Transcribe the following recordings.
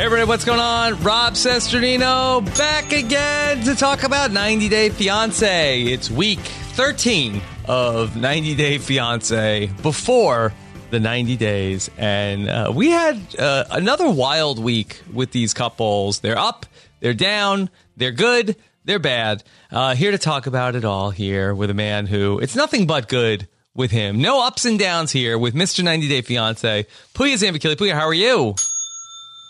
Hey everybody, what's going on? Rob Cesternino back again to talk about 90 Day Fiance. It's week 13 of 90 Day Fiance before the 90 days. And uh, we had uh, another wild week with these couples. They're up, they're down, they're good, they're bad. Uh, here to talk about it all here with a man who it's nothing but good with him. No ups and downs here with Mr. 90 Day Fiance. Puya Zambakili. Puya, how are you?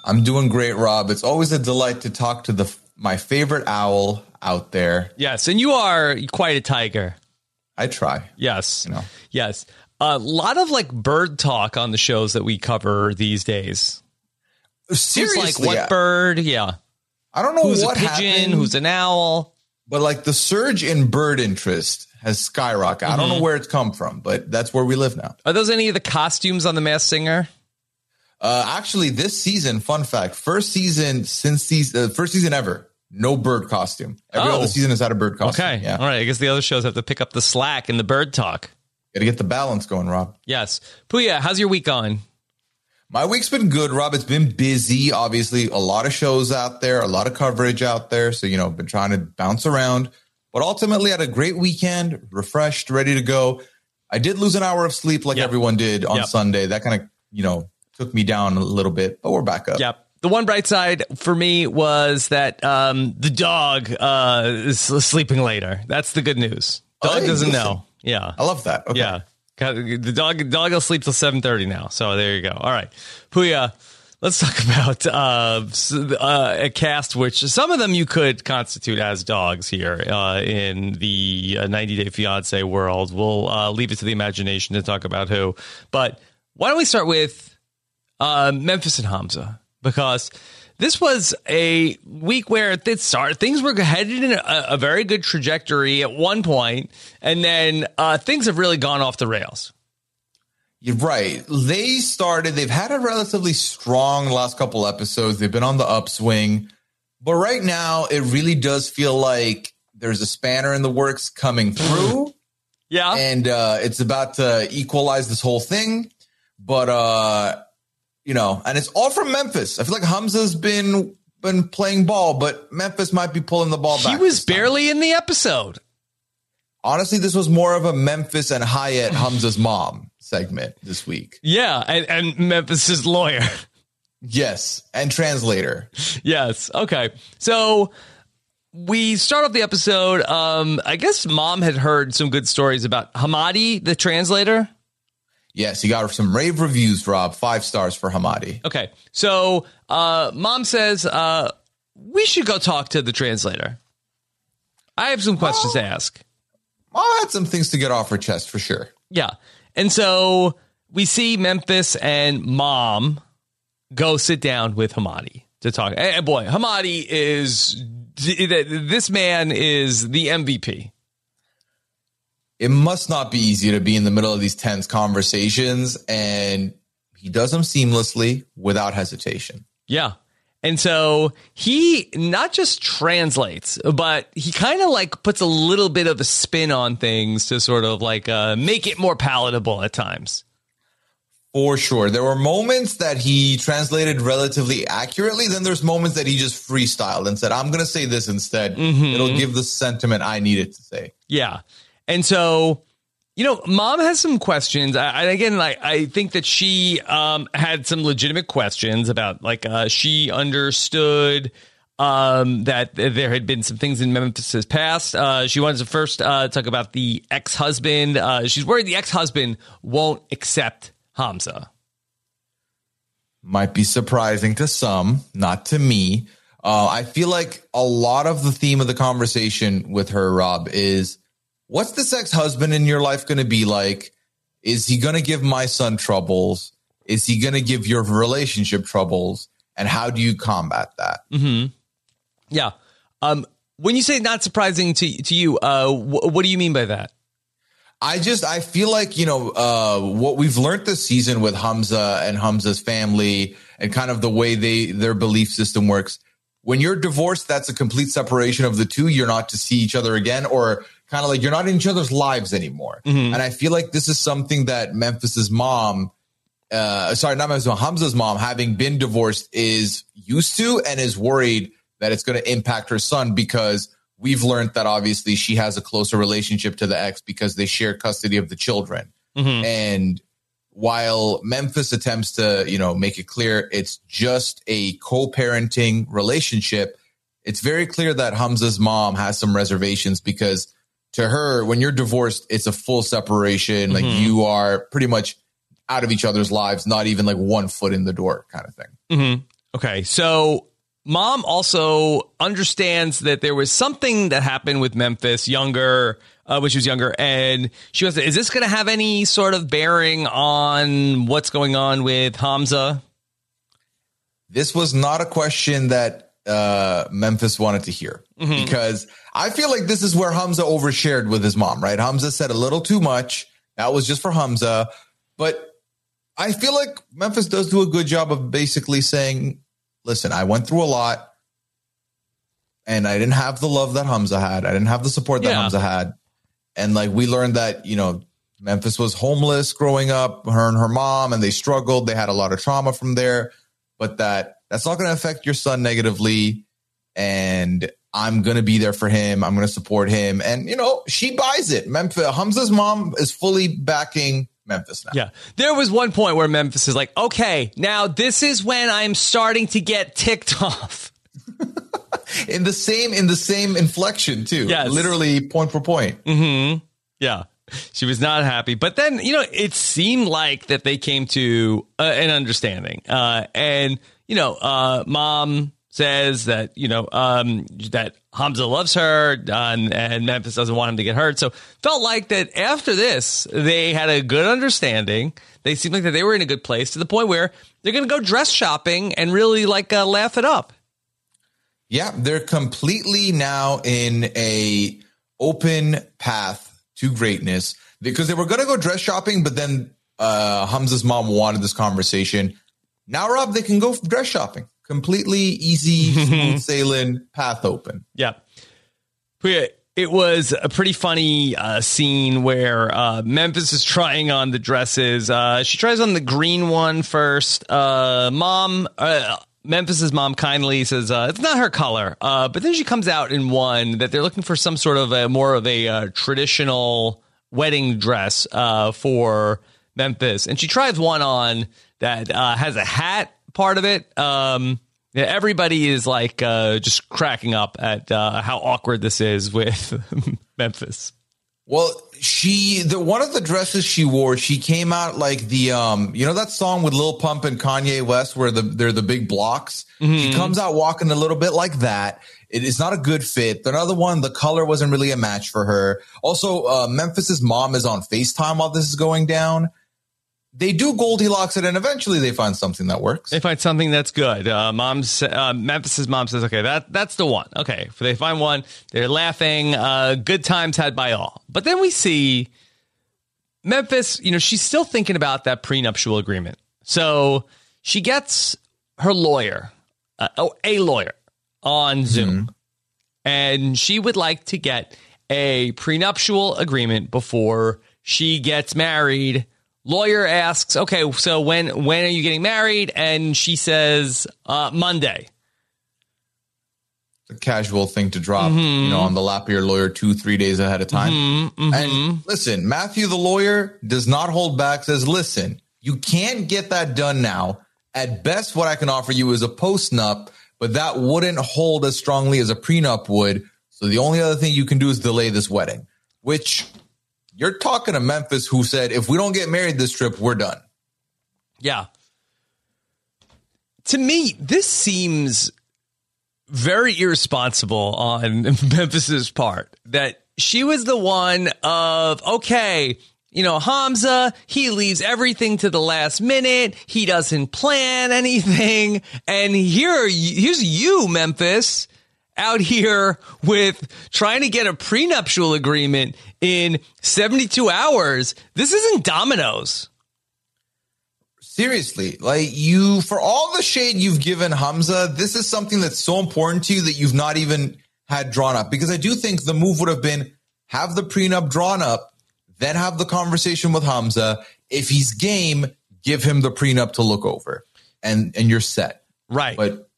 I'm doing great, Rob. It's always a delight to talk to the my favorite owl out there. Yes, and you are quite a tiger. I try. Yes. You know. Yes. A lot of like bird talk on the shows that we cover these days. Seriously, like what bird? Yeah. I don't know Who's what a pigeon? happened, Who's an owl? but like the surge in bird interest has skyrocketed. I don't Mm-hmm. know where it's come from, but that's where we live now. Are those any of the costumes on the Masked Singer? Uh, actually, this season, fun fact, first season since season, uh, first season ever, no bird costume. Every Oh. other season has had a bird costume. Okay. yeah, All right. I guess the other shows have to pick up the slack in the bird talk. got to get the balance going, Rob. Yes. Puya, how's your week going? My week's been good, Rob. It's been busy. Obviously, a lot of shows out there, a lot of coverage out there. So, you know, been trying to bounce around, but ultimately had a great weekend, refreshed, ready to go. I did lose an hour of sleep like Yep. everyone did on Yep. Sunday. That kind of, you know, took me down a little bit, but we're back up. Yep. The one bright side for me was that um, the dog uh, is sleeping later. That's the good news. Dog Oh, doesn't listen. know. Yeah. I love that. Okay. Yeah. The dog dog will sleep till seven thirty now. So there you go. All right, Puya. Let's talk about uh, uh, a cast which some of them you could constitute as dogs here uh, in the uh, 90 Day Fiance world. We'll uh, leave it to the imagination to talk about who. But why don't we start with uh, Memphis and Hamza because this was a week where it started. Things were headed in a, a very good trajectory at one point, and then uh, things have really gone off the rails. You're right. They started, they've had a relatively strong last couple episodes. They've been on the upswing. But right now, it really does feel like there's a spanner in the works coming through. Yeah, and uh, it's about to equalize this whole thing. But uh, you know, and it's all from Memphis. I feel like Hamza's been been playing ball, but Memphis might be pulling the ball back. he was barely in the episode. honestly. This was more of a Memphis and Hyatt Hamza's mom segment this week. Yeah, and, and Memphis's lawyer. Yes, and translator. yes. Okay. So we start off the episode. Um, I guess mom had heard some good stories about Hamadi, the translator. Yes, you got some rave reviews, Rob. Five stars for Hamadi. Okay. So uh, mom says uh, we should go talk to the translator. I have some questions to ask. I had some things to get off her chest for sure. Yeah. And so we see Memphis and mom go sit down with Hamadi to talk. Hey, boy, Hamadi is this man is the MVP. It must not be easy to be in the middle of these tense conversations, and he does them seamlessly without hesitation. Yeah. And so he not just translates, but he kind of like puts a little bit of a spin on things to sort of like uh, make it more palatable at times. For sure. There were moments that he translated relatively accurately. Then there's moments that he just freestyled and said, I'm going to say this instead. It'll give the sentiment I needed to say. Yeah. And so, You know, mom has some questions. I, again, like, I think that she um, had some legitimate questions about, like, uh, she understood um, that there had been some things in Memphis's past. Uh, she wanted to first uh, talk about the ex husband. Uh, she's worried the ex husband won't accept Hamza. Might be surprising to some, not to me. Uh, I feel like a lot of the theme of the conversation with her, Rob, is what's this ex husband in your life going to be like? Is he going to give my son troubles? Is he going to give your relationship troubles? And how do you combat that? Mm-hmm. Yeah. Um, when you say not surprising to to you, uh, wh- what do you mean by that? I just I feel like you know uh, what we've learned this season with Hamza and Hamza's family and kind of the way they their belief system works. When you're divorced, that's a complete separation of the two. You're not to see each other again, or kind of like you're not in each other's lives anymore. Mm-hmm. And I feel like this is something that Memphis's mom, uh, sorry, not Memphis, Hamza's mom, having been divorced, is used to and is worried that it's going to impact her son because we've learned that obviously she has a closer relationship to the ex because they share custody of the children. Mm-hmm. And while Memphis attempts to, you know, make it clear it's just a co-parenting relationship, it's very clear that Hamza's mom has some reservations because to her, when you're divorced, it's a full separation. Mm-hmm. Like you are pretty much out of each other's lives, not even like one foot in the door kind of thing. Mm-hmm. Okay. So mom also understands that there was something that happened with Memphis younger, uh, when she was younger, and she was, is this going to have any sort of bearing on what's going on with Hamza? This was not a question that uh, Memphis wanted to hear mm-hmm. because I feel like this is where Hamza overshared with his mom, right? Hamza said a little too much. That was just for Hamza. But I feel like Memphis does do a good job of basically saying, listen, I went through a lot and I didn't have the love that Hamza had. I didn't have the support that yeah. Hamza had. And like we learned that, you know, Memphis was homeless growing up, her and her mom, and they struggled. They had a lot of trauma from there, but that that's not going to affect your son negatively. And I'm going to be there for him. I'm going to support him. And, you know, she buys it. Memphis, Hamza's mom is fully backing Memphis now. Yeah. There was one point where Memphis is like, okay, now this is when I'm starting to get ticked off. in the same in the same inflection too. Yeah, literally point for point. Mm-hmm. Yeah, she was not happy, but then you know it seemed like that they came to uh, an understanding, uh, and you know, uh, mom says that you know um, that Hamza loves her and, and, Memphis doesn't want him to get hurt. So felt like that after this they had a good understanding. They seemed like that they were in a good place to the point where they're going to go dress shopping and really like uh, laugh it up. Yeah, they're completely now in a open path to greatness because they were going to go dress shopping, but then uh, Hamza's mom wanted this conversation. Now, Rob, they can go dress shopping completely easy, smooth sailing, path open. Yeah. It was a pretty funny uh, scene where uh, Memphis is trying on the dresses. Uh, she tries on the green one first. Uh, mom, uh, Memphis's mom kindly says uh, it's not her color, but then she comes out in one that they're looking for some sort of a more of a traditional wedding dress for Memphis, and she tries one on that has a hat part of it. Um, yeah, everybody is like uh, just cracking up at uh, how awkward this is with Memphis. Well, she the one of the dresses she wore, she came out like the um, you know that song with Lil Pump and Kanye West where the they're the big blocks. Mm-hmm. She comes out walking a little bit like that. It is not a good fit. Another one, the color wasn't really a match for her. Also, uh, Memphis's mom is on FaceTime while this is going down they do Goldilocks it, and eventually they find something that works. They find something that's good. Uh, mom's uh, Memphis's mom says, "Okay, that that's the one." Okay, so they find one. They're laughing. Uh, good times had by all. But then we see Memphis. You know, she's still thinking about that prenuptial agreement. So she gets her lawyer, uh, oh, a lawyer, on Zoom, mm-hmm. and she would like to get a prenuptial agreement before she gets married Lawyer asks, "Okay, so when when are you getting married?" And she says, uh, "Monday." a casual thing to drop, mm-hmm. you know, on the lap of your lawyer two, three days ahead of time. Mm-hmm, mm-hmm. And listen, Matthew, the lawyer, does not hold back, says, listen, you can't get that done now. At best, what I can offer you is a post nup, but that wouldn't hold as strongly as a prenup would. So the only other thing you can do is delay this wedding, which you're talking to Memphis, who said, if we don't get married this trip, we're done. Yeah. To me, this seems very irresponsible on Memphis's part that she was the one of, okay, you know, Hamza, he leaves everything to the last minute. He doesn't plan anything. And here, here's you, Memphis, out here with trying to get a prenuptial agreement in 72 hours. This isn't dominoes. Seriously, like you, for all the shade you've given Hamza, this is something that's so important to you that you've not even had drawn up. Because I do think the move would have been have the prenup drawn up, then have the conversation with Hamza. If he's game, give him the prenup to look over, and and you're set. Right. But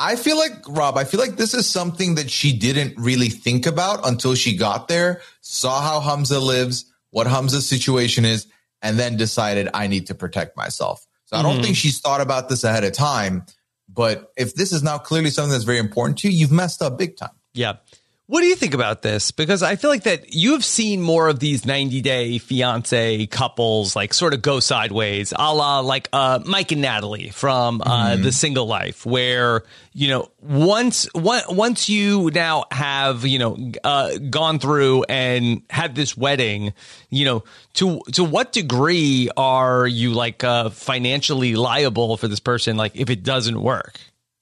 I feel like Rob, I feel like this is something that she didn't really think about until she got there, saw how Hamza lives, what Hamza's situation is, and then decided I need to protect myself. So I don't mm-hmm. think she's thought about this ahead of time. But if this is now clearly something that's very important to you, you've messed up big time. Yeah. What do you think about this? Because I feel like that you have seen more of these 90 day fiance couples like sort of go sideways, a la like uh, Mike and Natalie from uh, mm-hmm. The Single Life, where, you know, once once you now have, you know, uh, gone through and had this wedding, you know, to to what degree are you like uh, financially liable for this person, like if it doesn't work?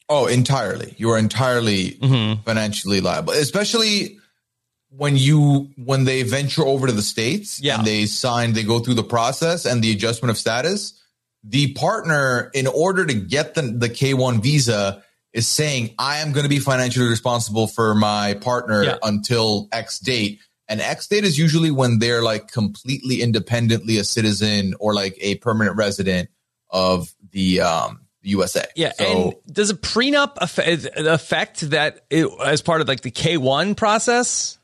Oh, entirely. You are entirely mm-hmm. financially liable, especially when you when they venture over to the states yeah. and they sign, they go through the process and the adjustment of status. The partner, in order to get the the K one visa, is saying, "I am going to be financially responsible for my partner yeah. until X date." And X date is usually when they're like completely independently a citizen or like a permanent resident of the um USA. Yeah. So, and does a prenup affect that it, as part of like the K1 process?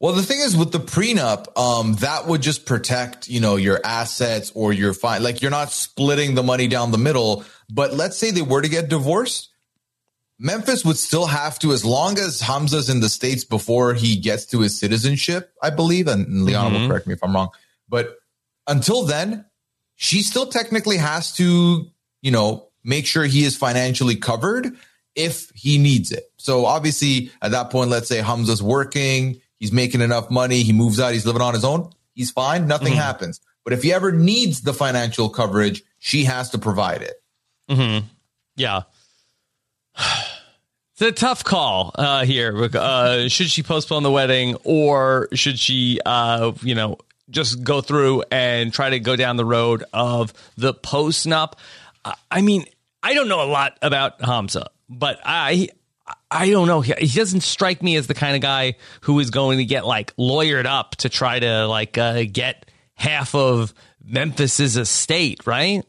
Well, the thing is with the prenup, um, that would just protect, you know, your assets or your fine. Like you're not splitting the money down the middle. But let's say they were to get divorced. Memphis would still have to, as long as Hamza's in the States before he gets to his citizenship, I believe, and Liana mm-hmm. will correct me if I'm wrong. But until then, she still technically has to, you know, make sure he is financially covered if he needs it. So obviously at that point, let's say Hamza's working, he's making enough money, he moves out, he's living on his own, he's fine, nothing mm-hmm. happens. But if he ever needs the financial coverage, she has to provide it. Mm-hmm. Yeah. It's a tough call uh, here. Uh, should she postpone the wedding or should she, uh, you know, just go through and try to go down the road of the postnup? I mean, I don't know a lot about Hamza, but I I don't know. He, doesn't strike me as the kind of guy who is going to get like lawyered up to try to like uh, get half of Memphis's estate, right?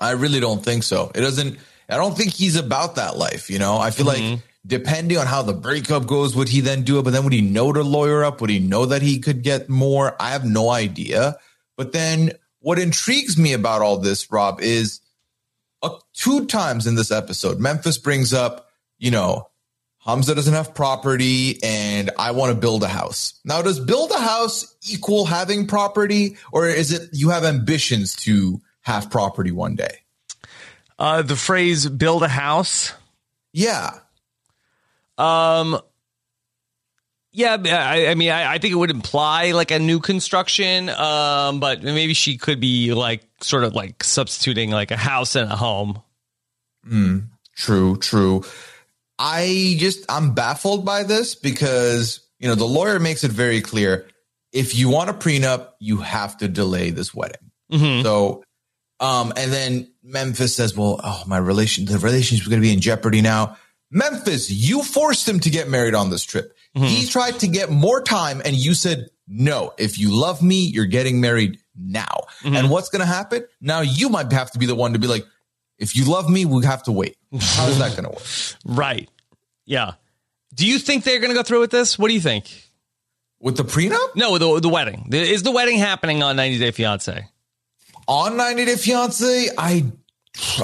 I really don't think so. It doesn't. I don't think he's about that life. You know, I feel mm-hmm. like depending on how the breakup goes, would he then do it? But then would he know to lawyer up? Would he know that he could get more? I have no idea. But then what intrigues me about all this, Rob, is uh, two times in this episode, Memphis brings up, you know, Hamza doesn't have property and I want to build a house. Now, does build a house equal having property or is it you have ambitions to have property one day? Uh, the phrase build a house? Yeah. Um, yeah, I, I mean, I, I, think it would imply like a new construction, um, but maybe she could be like sort of like substituting like a house and a home. Mm, true, true. I just I'm baffled by this because you know the lawyer makes it very clear if you want a prenup, you have to delay this wedding. Mm-hmm. So, um, and then Memphis says, "Well, oh, my relation, the relationship is going to be in jeopardy now." Memphis, you forced him to get married on this trip. Mm-hmm. He tried to get more time and you said, no, if you love me, you're getting married now. Mm-hmm. And what's going to happen? Now you might have to be the one to be like, if you love me, we have to wait. How is that going to work? right. Yeah. Do you think they're going to go through with this? What do you think? With the prenup? No, the the wedding. Is the wedding happening on 90 Day Fiance? On 90 Day Fiance, I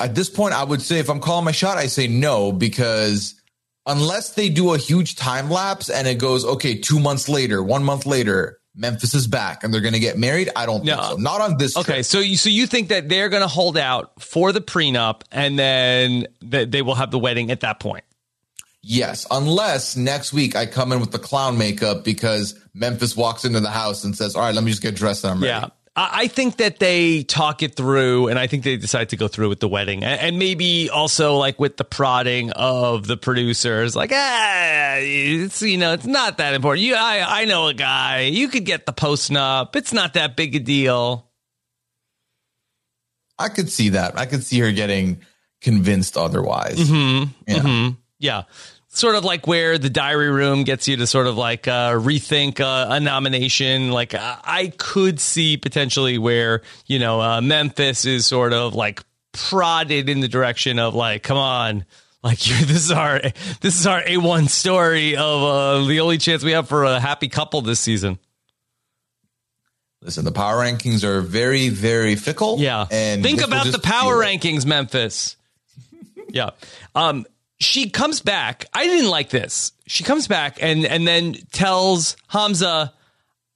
at this point I would say if I'm calling my shot, I say no because unless they do a huge time lapse and it goes okay, two months later, one month later, Memphis is back and they're going to get married. I don't no. think so. Not on this. Okay, trip. so you so you think that they're going to hold out for the prenup and then they will have the wedding at that point? Yes, unless next week I come in with the clown makeup because Memphis walks into the house and says, "All right, let me just get dressed and I'm ready." Yeah. I think that they talk it through, and I think they decide to go through with the wedding, and maybe also like with the prodding of the producers, like ah, it's you know it's not that important. You, I, I know a guy. You could get the post up. It's not that big a deal. I could see that. I could see her getting convinced otherwise. Mm-hmm. Yeah. Mm-hmm. yeah sort of like where the diary room gets you to sort of like uh, rethink uh, a nomination. Like I could see potentially where you know uh, Memphis is sort of like prodded in the direction of like, come on. Like this is our this is our a one story of uh, the only chance we have for a happy couple this season. Listen, the power rankings are very, very fickle. Yeah, and think about the power rankings, Memphis. yeah, um, she comes back. I didn't like this. She comes back and and then tells Hamza,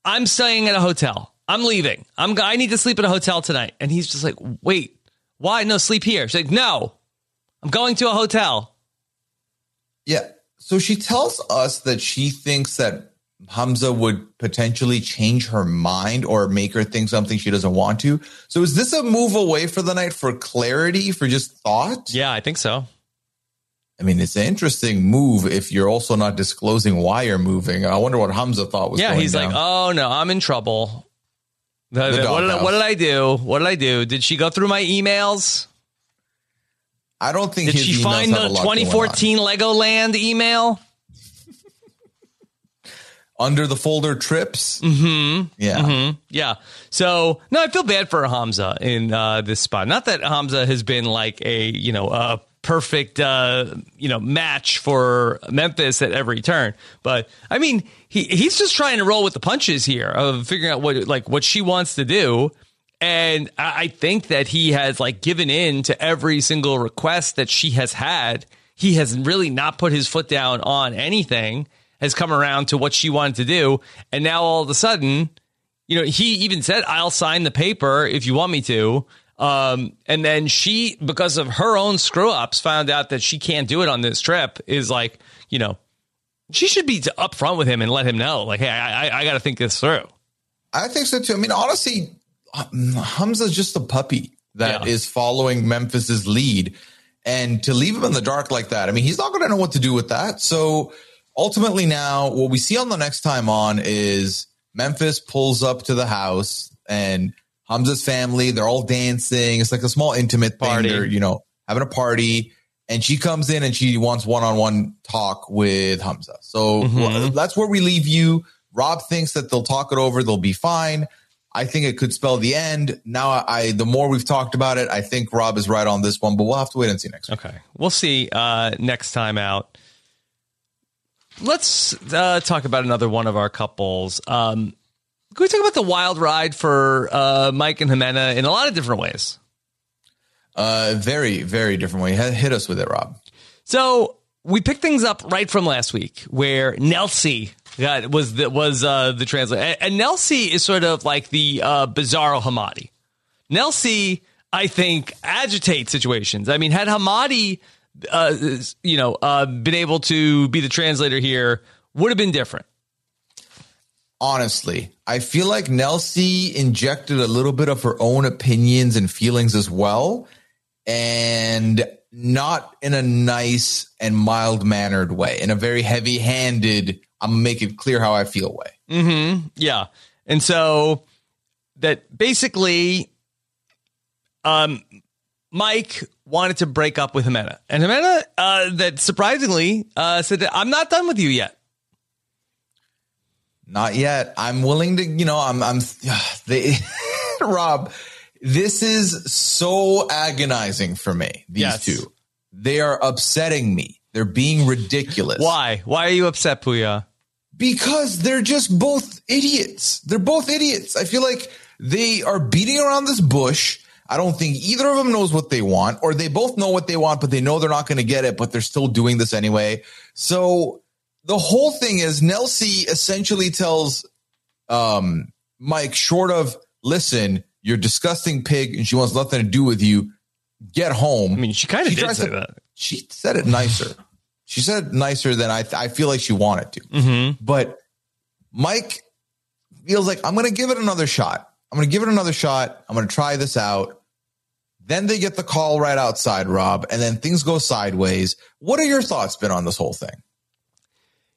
"I'm staying at a hotel. I'm leaving. I'm I need to sleep at a hotel tonight." And he's just like, "Wait, why? No, sleep here." She's like, "No, I'm going to a hotel." Yeah. So she tells us that she thinks that Hamza would potentially change her mind or make her think something she doesn't want to. So is this a move away for the night for clarity, for just thought? Yeah, I think so. I mean, it's an interesting move if you're also not disclosing why you're moving. I wonder what Hamza thought was. Yeah, he's down. like, "Oh no, I'm in trouble." The, the, what, did I, what, did I, do? What did I do? Did she go through my emails? I don't think. Did she find the 2014 Legoland email? Under the folder trips. Mm-hmm. Yeah. Mm-hmm. Yeah. So no, I feel bad for Hamza in uh, this spot. Not that Hamza has been like a you know a perfect uh, you know match for Memphis at every turn. But I mean, he he's just trying to roll with the punches here of figuring out what like what she wants to do. And I think that he has like given in to every single request that she has had. He has really not put his foot down on anything, has come around to what she wanted to do. And now all of a sudden, you know, he even said, I'll sign the paper if you want me to. Um, and then she, because of her own screw ups, found out that she can't do it on this trip. Is like, you know, she should be upfront with him and let him know, like, hey, I, I, I got to think this through. I think so too. I mean, honestly, Hamza's just a puppy that yeah. is following Memphis's lead, and to leave him in the dark like that, I mean, he's not going to know what to do with that. So ultimately, now what we see on the next time on is Memphis pulls up to the house and Hamza's family. They're all dancing. It's like a small intimate party. They're, you know, having a party. And she comes in and she wants one on one talk with Hamza. So mm-hmm. that's where we leave you. Rob thinks that they'll talk it over. They'll be fine. I think it could spell the end. Now, I the more we've talked about it, I think Rob is right on this one, but we'll have to wait and see next week. Okay, we'll see uh, next time out. Let's uh, talk about another one of our couples. Um, can we talk about the wild ride for uh, Mike and Ximena in a lot of different ways? Uh, very, very different way. Hit us with it, Rob. So we picked things up right from last week, where Nelsie got, was the, was uh, the translator, and, and Nelsie is sort of like the uh, bizarro Hamadi. Nelsie, I think, agitates situations. I mean, had Hamadi, uh, you know, uh, been able to be the translator here, would have been different honestly. I feel like Nelsie injected a little bit of her own opinions and feelings as well, and not in a nice and mild mannered way, in a very heavy handed, I'm gonna make it clear how I feel way. Mm-hmm. Yeah. And so that basically um Mike wanted to break up with Ximena. And Ximena, uh, that surprisingly uh, said that I'm not done with you yet. Not yet. I'm willing to, you know, I'm, I'm, they, Rob, this is so agonizing for me, these yes. two. They are upsetting me. They're being ridiculous. Why? Why are you upset, Puya? Because they're just both idiots. They're both idiots. I feel like they are beating around this bush. I don't think either of them knows what they want, or they both know what they want, but they know they're not going to get it, but they're still doing this anyway. So the whole thing is Nelsie essentially tells um, Mike, short of, listen, you're disgusting pig and she wants nothing to do with you, get home. I mean, she kind of did say to, that. She said it nicer. she said it nicer than I, I feel like she wanted to. Mm-hmm. But Mike feels like, I'm going to give it another shot. I'm going to give it another shot. I'm going to try this out. Then they get the call right outside, Rob, and then things go sideways. What are your thoughts been on this whole thing?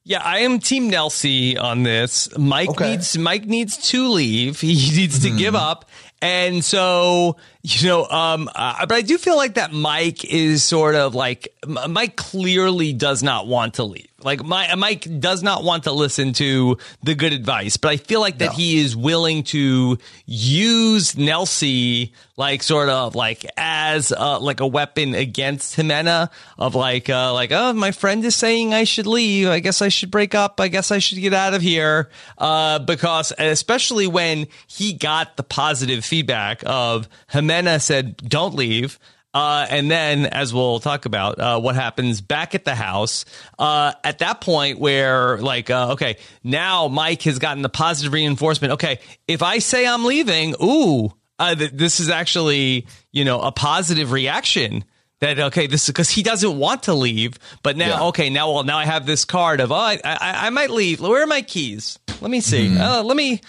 Yeah, I am Team Nelsie on this. Mike okay. needs Mike needs to leave. He needs to mm-hmm. give up. And so, you know, um, uh, but I do feel like that Mike is sort of like Mike clearly does not want to leave. Like my, Mike does not want to listen to the good advice, but I feel like that no. he is willing to use Nelsie like sort of like as uh, like a weapon against Ximena of like uh, like oh my friend is saying I should leave. I guess I should break up. I guess I should get out of here uh, because especially when he got the positive feedback of Ximena said don't leave. Uh, and then, as we'll talk about, uh, what happens back at the house uh, at that point, where like, uh, okay, now Mike has gotten the positive reinforcement. Okay, if I say I'm leaving, ooh, uh, th- this is actually you know a positive reaction. That okay, this is because he doesn't want to leave, but now yeah. okay, now well, now I have this card of oh, I, I, I might leave. Where are my keys? Let me see. Mm. let me.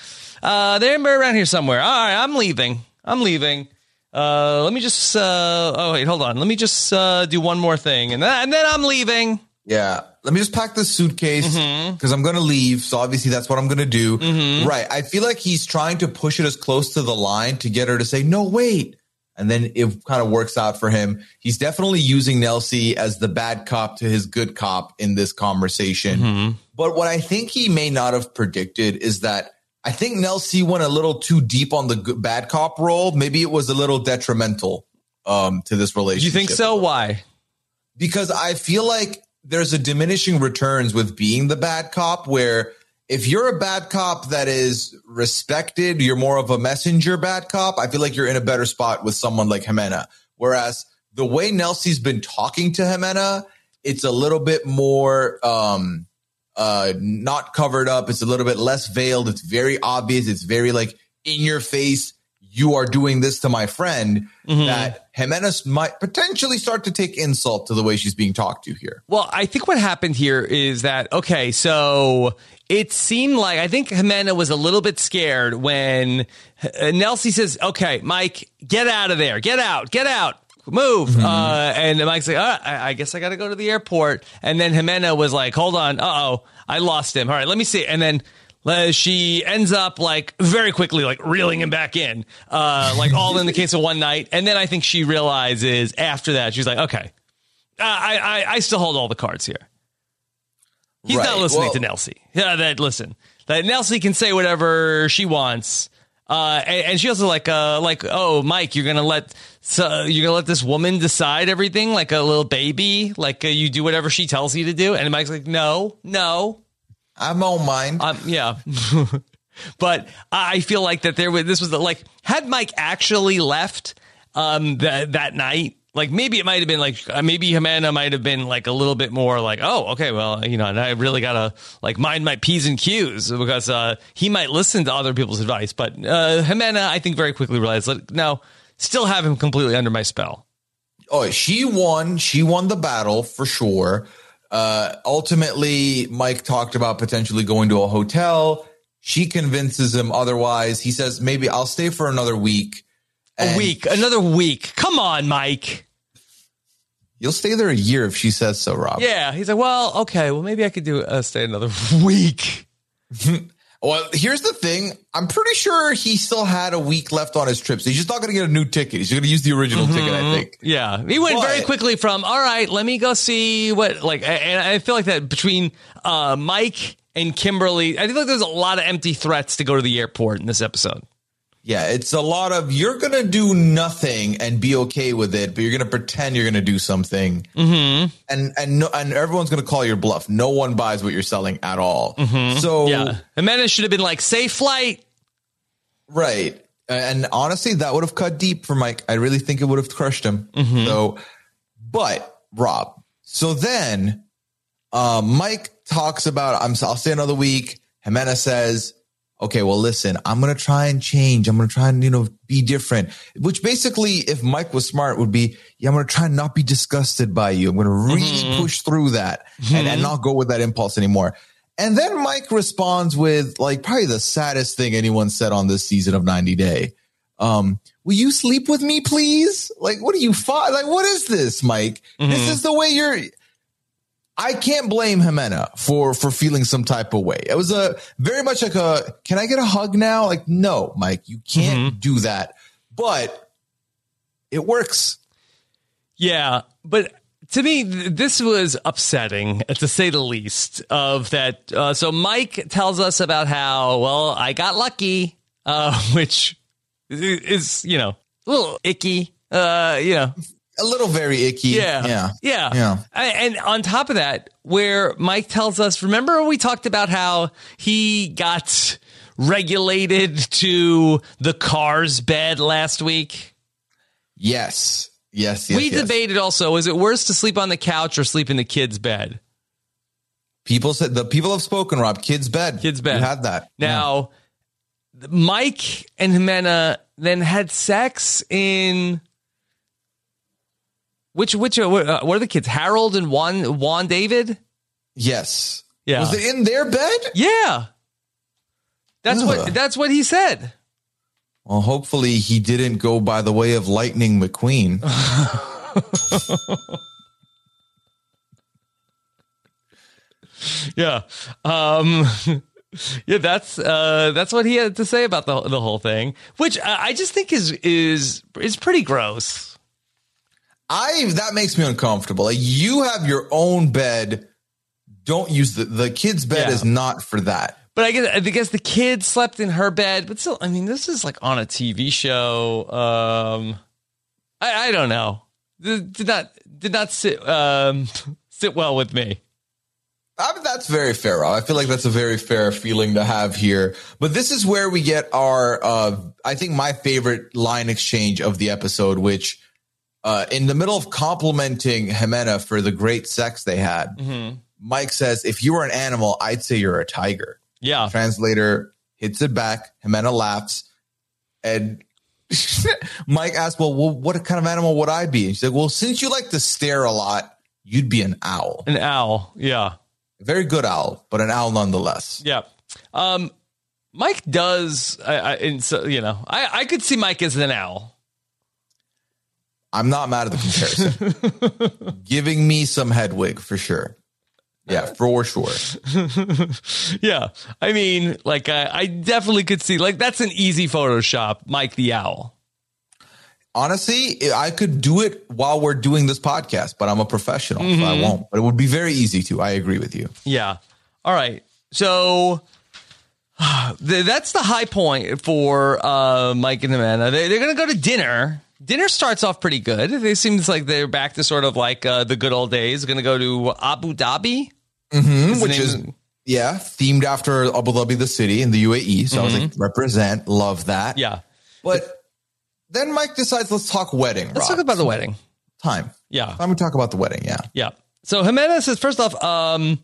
they're around here somewhere. All right, I'm leaving. I'm leaving. Uh, let me just. Uh, oh wait, hold on. Let me just uh, do one more thing, and then and then I'm leaving. Yeah, let me just pack this suitcase because mm-hmm. I'm going to leave. So obviously that's what I'm going to do. Mm-hmm. Right. I feel like he's trying to push it as close to the line to get her to say no. Wait. And then it kind of works out for him. He's definitely using Nelsie as the bad cop to his good cop in this conversation. Mm-hmm. But what I think he may not have predicted is that I think Nelsie went a little too deep on the good, bad cop role. Maybe it was a little detrimental um, to this relationship. Do you think so? Why? Because I feel like there's a diminishing returns with being the bad cop where if you're a bad cop that is respected, you're more of a messenger bad cop. I feel like you're in a better spot with someone like Ximena. Whereas the way Nelsie's been talking to Ximena, it's a little bit more um, uh, not covered up. It's a little bit less veiled. It's very obvious. It's very like in your face. You are doing this to my friend. Mm-hmm. That Jimenez might potentially start to take insult to the way she's being talked to here. Well, I think what happened here is that okay, so it seemed like I think Ximena was a little bit scared when uh, Nelsie says, "Okay, Mike, get out of there, get out, get out." Move. Mm-hmm. Uh, and Mike's like, oh, I, I, guess I got to go to the airport. And then Ximena was like, hold on. Uh oh, I lost him. All right, let me see. And then uh, she ends up like very quickly, like reeling him back in, uh, like all in the case of one night. And then I think she realizes after that, she's like, okay, uh, I, I, I still hold all the cards here. He's right. not listening well, to Nelsie. Yeah, that listen, that Nelsie can say whatever she wants. Uh, and, and, she also like, uh, like, oh, Mike, you're gonna let, so you're gonna let this woman decide everything like a little baby, like uh, you do whatever she tells you to do. And Mike's like, no, no, I'm on mine. Um, yeah. but I feel like that there was, this was the, like, had Mike actually left, um, that, that night, like maybe it might have been like uh, maybe Ximena might have been like a little bit more like oh okay well you know and I really gotta like mind my p's and q's because uh, he might listen to other people's advice but uh, Ximena I think very quickly realized like no still have him completely under my spell. Oh, she won. She won the battle for sure. Uh, ultimately, Mike talked about potentially going to a hotel. She convinces him otherwise. He says maybe I'll stay for another week a week, another week. Come on, Mike. You'll stay there a year if she says so, Rob. Yeah. He's like, well, okay, well, maybe I could do uh, stay another week. well, here's the thing. I'm pretty sure he still had a week left on his trip. So he's just not going to get a new ticket. He's going to use the original mm-hmm. ticket, I think. Yeah. He went but, very quickly from, all right, let me go see what, like, and I feel like that between uh, Mike and Kimberly, I feel like there's a lot of empty threats to go to the airport in this episode. Yeah, it's a lot of you're gonna do nothing and be okay with it, but you're gonna pretend you're gonna do something, mm-hmm. and and no, and everyone's gonna call your bluff. No one buys what you're selling at all. Mm-hmm. So yeah, Jimenez should have been like safe flight, right? And honestly, that would have cut deep for Mike. I really think it would have crushed him. Mm-hmm. So, but Rob, so then uh, Mike talks about I'm. I'll stay another week. Ximena says okay, well, listen, I'm going to try and change. I'm going to try and, you know, be different, which basically, if Mike was smart, would be, yeah, I'm going to try and not be disgusted by you. I'm going to really mm-hmm. push through that mm-hmm. and, and mm-hmm. not go with that impulse anymore. And then Mike responds with like probably the saddest thing anyone said on this season of 90 Day. Um, will you sleep with me, please? Like, what are you, fi- like, what is this, Mike? Mm-hmm. This is the way you're, I can't blame Ximena for for feeling some type of way. It was a very much like a can I get a hug now? Like no, Mike, you can't mm-hmm. do that. But it works. Yeah, but to me this was upsetting to say the least of that uh, so Mike tells us about how well I got lucky uh, which is you know a little icky uh, you know a little very icky. Yeah. Yeah. Yeah. yeah. And on top of that, where Mike tells us, remember we talked about how he got regulated to the car's bed last week? Yes. Yes. yes we yes. debated also, is it worse to sleep on the couch or sleep in the kid's bed? People said the people have spoken, Rob. Kid's bed. Kid's bed. You had that. Now, yeah. Mike and Ximena then had sex in which which uh, what are the kids? Harold and Juan Juan David. Yes. Yeah. Was it in their bed? Yeah. That's Ugh. what that's what he said. Well, hopefully he didn't go by the way of Lightning McQueen. yeah. Um yeah, that's uh, that's what he had to say about the the whole thing, which I just think is is is pretty gross. I that makes me uncomfortable. Like you have your own bed. Don't use the the kid's bed yeah. is not for that. But I guess I guess the kid slept in her bed. But still, I mean, this is like on a TV show. Um, I, I don't know. Did not did not sit um, sit well with me. I mean, that's very fair. Rob. I feel like that's a very fair feeling to have here. But this is where we get our, uh, I think my favorite line exchange of the episode, which uh, in the middle of complimenting Ximena for the great sex they had, mm-hmm. Mike says, "If you were an animal, I'd say you're a tiger." Yeah. Translator hits it back. Ximena laughs, and Mike asks, well, well, what kind of animal would I be?" And she's like, "Well, since you like to stare a lot, you'd be an owl." An owl, yeah. A very good owl, but an owl nonetheless. Yeah. Um, Mike does, I, I, and so you know, I, I could see Mike as an owl. I'm not mad at the comparison. Giving me some Hedwig for sure. Yeah, for sure. yeah. I mean, like, I, I, definitely could see, like, that's an easy Photoshop, Mike the Owl. Honestly, I could do it while we're doing this podcast, but I'm a professional, mm-hmm. so I mm-hmm. won't. But it would be very easy to. I agree with you. Yeah. All right. So that's the high point for uh, Mike and Amanda. They, they're going to go to dinner dinner starts off pretty good. It seems like they're back to sort of like uh, the good old days. Going to go to Abu Dhabi, mm-hmm, which is yeah, themed after Abu Dhabi, the city in the UAE. So mm-hmm. I was like, mm-hmm. represent, love that. Yeah, but then Mike decides, let's talk wedding. Let's Rob. talk about the wedding. Time. Yeah, time to talk about the wedding. Yeah, yeah. So Ximena says, first off, um,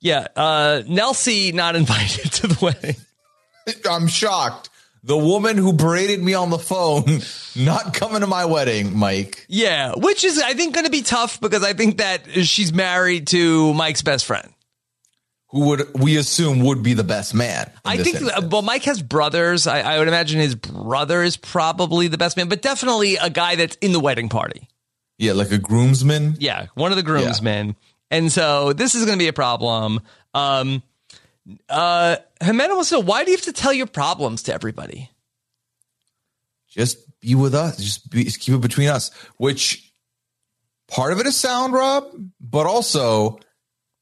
yeah, uh, Nelsie not invited to the wedding. I'm shocked the woman who berated me on the phone not coming to my wedding, Mike. Yeah, which is I think going to be tough because I think that she's married to Mike's best friend. Who would we assume would be the best man? I think. Instance. Well, Mike has brothers. I, I would imagine his brother is probably the best man, but definitely a guy that's in the wedding party. Yeah, like a groomsman. Yeah, one of the groomsmen. Yeah. And so this is going to be a problem. Um, uh, Ximena wants to know why do you have to tell your problems to everybody? Just be with us. Just, be, just keep it between us. Which part of it is sound, Rob, but also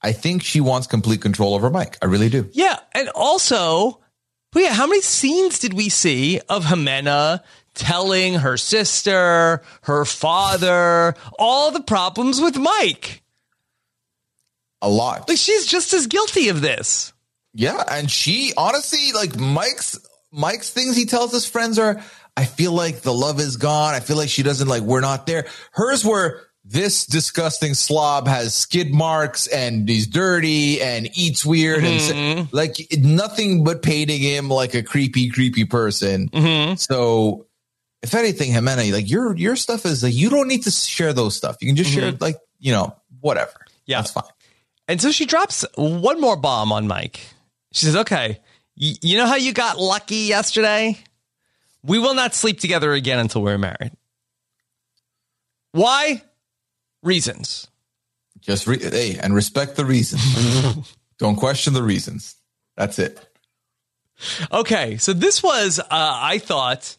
I think she wants complete control over Mike. I really do. Yeah, and also But yeah, how many scenes did we see of Ximena telling her sister, her father, all the problems with Mike? A lot. Like she's just as guilty of this. Yeah, and she honestly like Mike's Mike's things he tells his friends are I feel like the love is gone. I feel like she doesn't like we're not there. Hers were this disgusting slob has skid marks and he's dirty and eats weird mm-hmm. and like nothing but painting him like a creepy, creepy person. Mm-hmm. So if anything, Ximena, like your your stuff is like you don't need to share those stuff. You can just mm-hmm. share like you know whatever. Yeah, that's fine. And so she drops one more bomb on Mike. She says, "Okay, y- you know how you got lucky yesterday? We will not sleep together again until we're married. Why? Reasons. Just re- hey, and respect the reasons. Don't question the reasons. That's it. Okay, so this was, uh, I thought,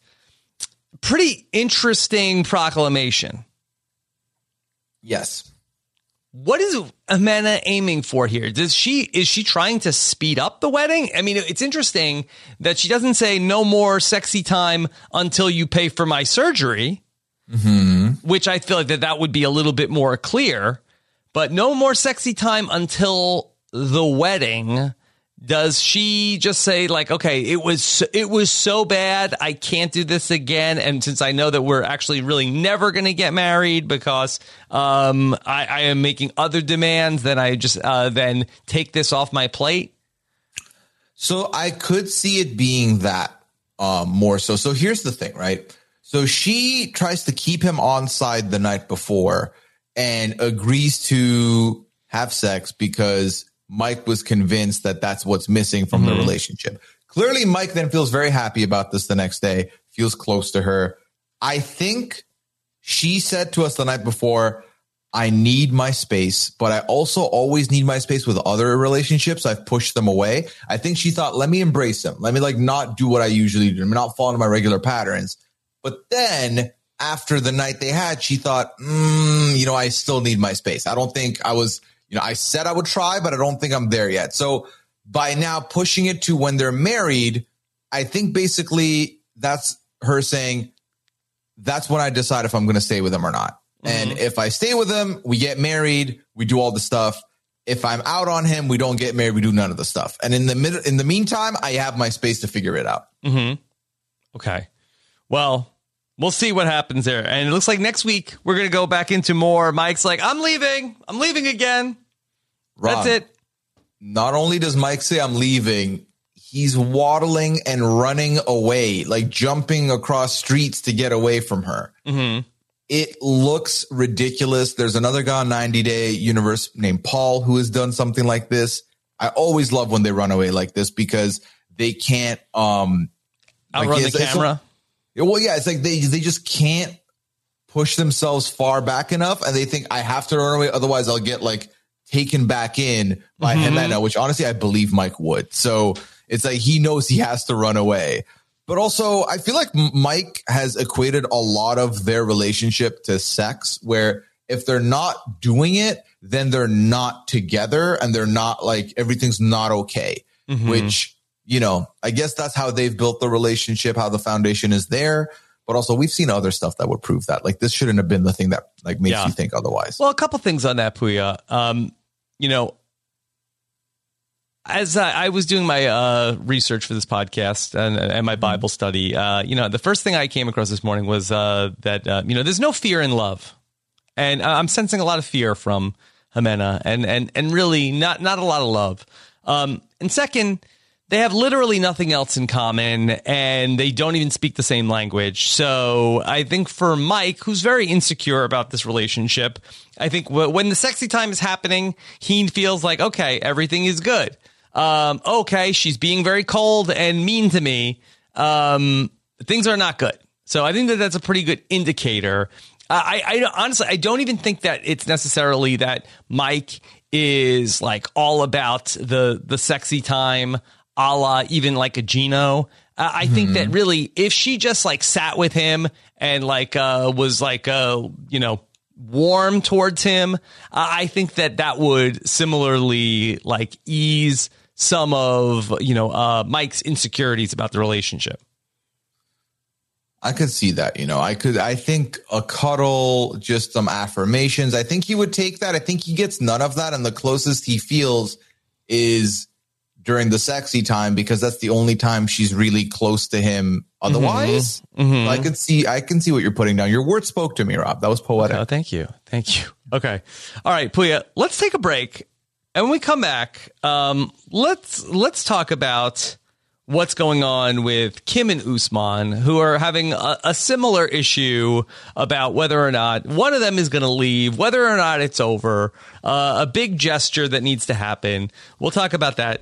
pretty interesting proclamation. Yes. What is Ximena aiming for here? Does she is she trying to speed up the wedding? I mean, it's interesting that she doesn't say no more sexy time until you pay for my surgery, mm-hmm. which I feel like that that would be a little bit more clear. But no more sexy time until the wedding does she just say like okay it was it was so bad i can't do this again and since i know that we're actually really never going to get married because um, I, I, am making other demands then i just uh, then take this off my plate? So i could see it being that um, more so. So here's the thing right? So she tries to keep him on side the night before and agrees to have sex because Mike was convinced that that's what's missing from mm-hmm. the relationship. Clearly, Mike then feels very happy about this the next day, feels close to her. I think she said to us the night before, I need my space, but I also always need my space with other relationships. I've pushed them away. I think she thought, let me embrace them. Let me like not do what I usually do. I'm not fall into my regular patterns. But then after the night they had, she thought, mm, you know, I still need my space. I don't think I was you know, I said I would try, but I don't think I'm there yet. So by now pushing it to when they're married, I think basically that's her saying, that's when I decide if I'm going to stay with him or not. Mm-hmm. And if I stay with him, we get married, we do all the stuff. If I'm out on him, we don't get married, we do none of the stuff. And in the mid- in the meantime, I have my space to figure it out. Mm-hmm. Okay. Well, we'll see what happens there. And it looks like next week we're going to go back into more. Mike's like, I'm leaving. I'm leaving again. Rob, That's it. Not only does Mike say I'm leaving, he's waddling and running away, like jumping across streets to get away from her. Mm-hmm. It looks ridiculous. There's another guy on 90 Day Universe named Paul who has done something like this. I always love when they run away like this because they can't um outrun like, the camera. well, yeah, it's like they they just can't push themselves far back enough, and they think I have to run away, otherwise I'll get like taken back in by mm-hmm. Which honestly I believe Mike would. So it's like he knows he has to run away. But also, I feel like Mike has equated a lot of their relationship to sex, where if they're not doing it, then they're not together and they're not like everything's not okay. Mm-hmm. Which, you know, I guess that's how they've built the relationship, how the foundation is there. But also, we've seen other stuff that would prove that. Like, this shouldn't have been the thing that like makes yeah. you think otherwise. Well, a couple things on that, Puya. Um, you know, as I, I was doing my uh, research for this podcast and, and my mm-hmm. Bible study, uh, you know, the first thing I came across this morning was uh, that uh, you know there's no fear in love, and I'm sensing a lot of fear from Ximena, and and and really not not a lot of love. Um, and second, they have literally nothing else in common and they don't even speak the same language. So I think for Mike, who's very insecure about this relationship, I think when the sexy time is happening, he feels like, okay, everything is good. Um, okay, she's being very cold and mean to me. Um, things are not good. So I think that that's a pretty good indicator. I, I honestly, I don't even think that it's necessarily that Mike is like all about the the sexy time a la even like a Gino. Uh, I mm-hmm. think that mm-hmm. really, if she just like sat with him and like uh, was like uh, you know warm towards him, uh, I think that that would similarly like ease some of you know uh, Mike's insecurities about the relationship. I could see that, you know. I could I think a cuddle, just some affirmations. I think he would take that. I think he gets none of that and the closest he feels is during the sexy time because that's the only time she's really close to him otherwise. Mm-hmm. Mm-hmm. I could see I can see what you're putting down. Your word spoke to me, Rob. That was poetic. Oh, thank you. Thank you. Okay. All right, Puya, let's take a break. And when we come back, um, let's let's talk about what's going on with Kim and Usman, who are having a, a similar issue about whether or not one of them is going to leave, whether or not it's over, uh, a big gesture that needs to happen. We'll talk about that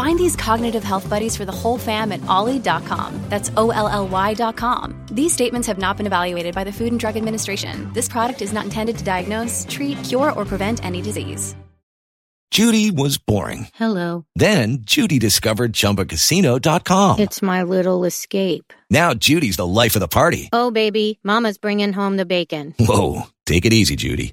Find these cognitive health buddies for the whole fam at olly.com. That's O L L Y.com. These statements have not been evaluated by the Food and Drug Administration. This product is not intended to diagnose, treat, cure, or prevent any disease. Judy was boring. Hello. Then Judy discovered chumbacasino.com. It's my little escape. Now Judy's the life of the party. Oh, baby, Mama's bringing home the bacon. Whoa. Take it easy, Judy.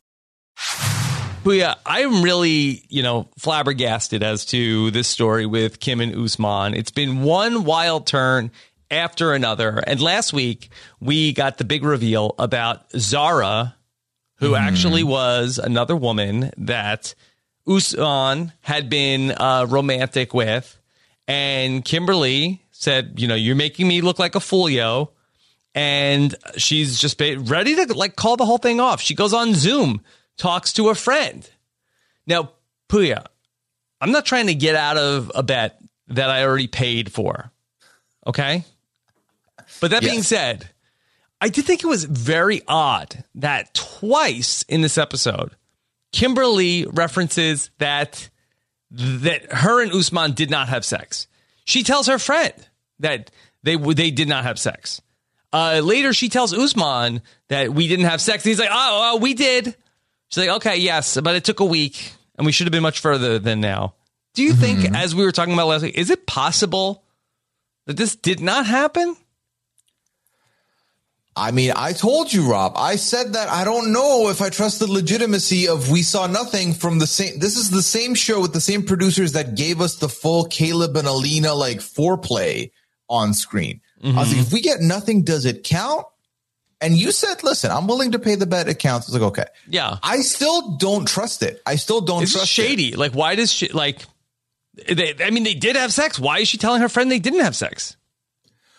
But yeah, I'm really, you know, flabbergasted as to this story with Kim and Usman. It's been one wild turn after another. And last week, we got the big reveal about Zara, who mm. actually was another woman that Usman had been uh, romantic with. And Kimberly said, you know, you're making me look like a fool, yo. And she's just ready to like call the whole thing off. She goes on Zoom talks to a friend. Now, Puya, I'm not trying to get out of a bet that I already paid for. Okay. But that yes. being said, I did think it was very odd that twice in this episode, Kimberly references that that her and Usman did not have sex. She tells her friend that they they did not have sex. Uh, later, she tells Usman that we didn't have sex, and he's like, "Oh, oh we did." She's like, okay, yes, but it took a week and we should have been much further than now. Do you mm-hmm. think, as we were talking about last week, is it possible that this did not happen? I mean, I told you, Rob. I said that I don't know if I trust the legitimacy of We Saw Nothing from the same. This is the same show with the same producers that gave us the full Caleb and Alina like foreplay on screen. Mm-hmm. I was like, mm-hmm. if we get nothing, does it count? And you said, listen, I'm willing to pay the bet accounts. I was like, okay. Yeah. I still don't trust it. I still don't it's trust shady. It. Like, why does she, like, they, I mean, they did have sex. Why is she telling her friend they didn't have sex?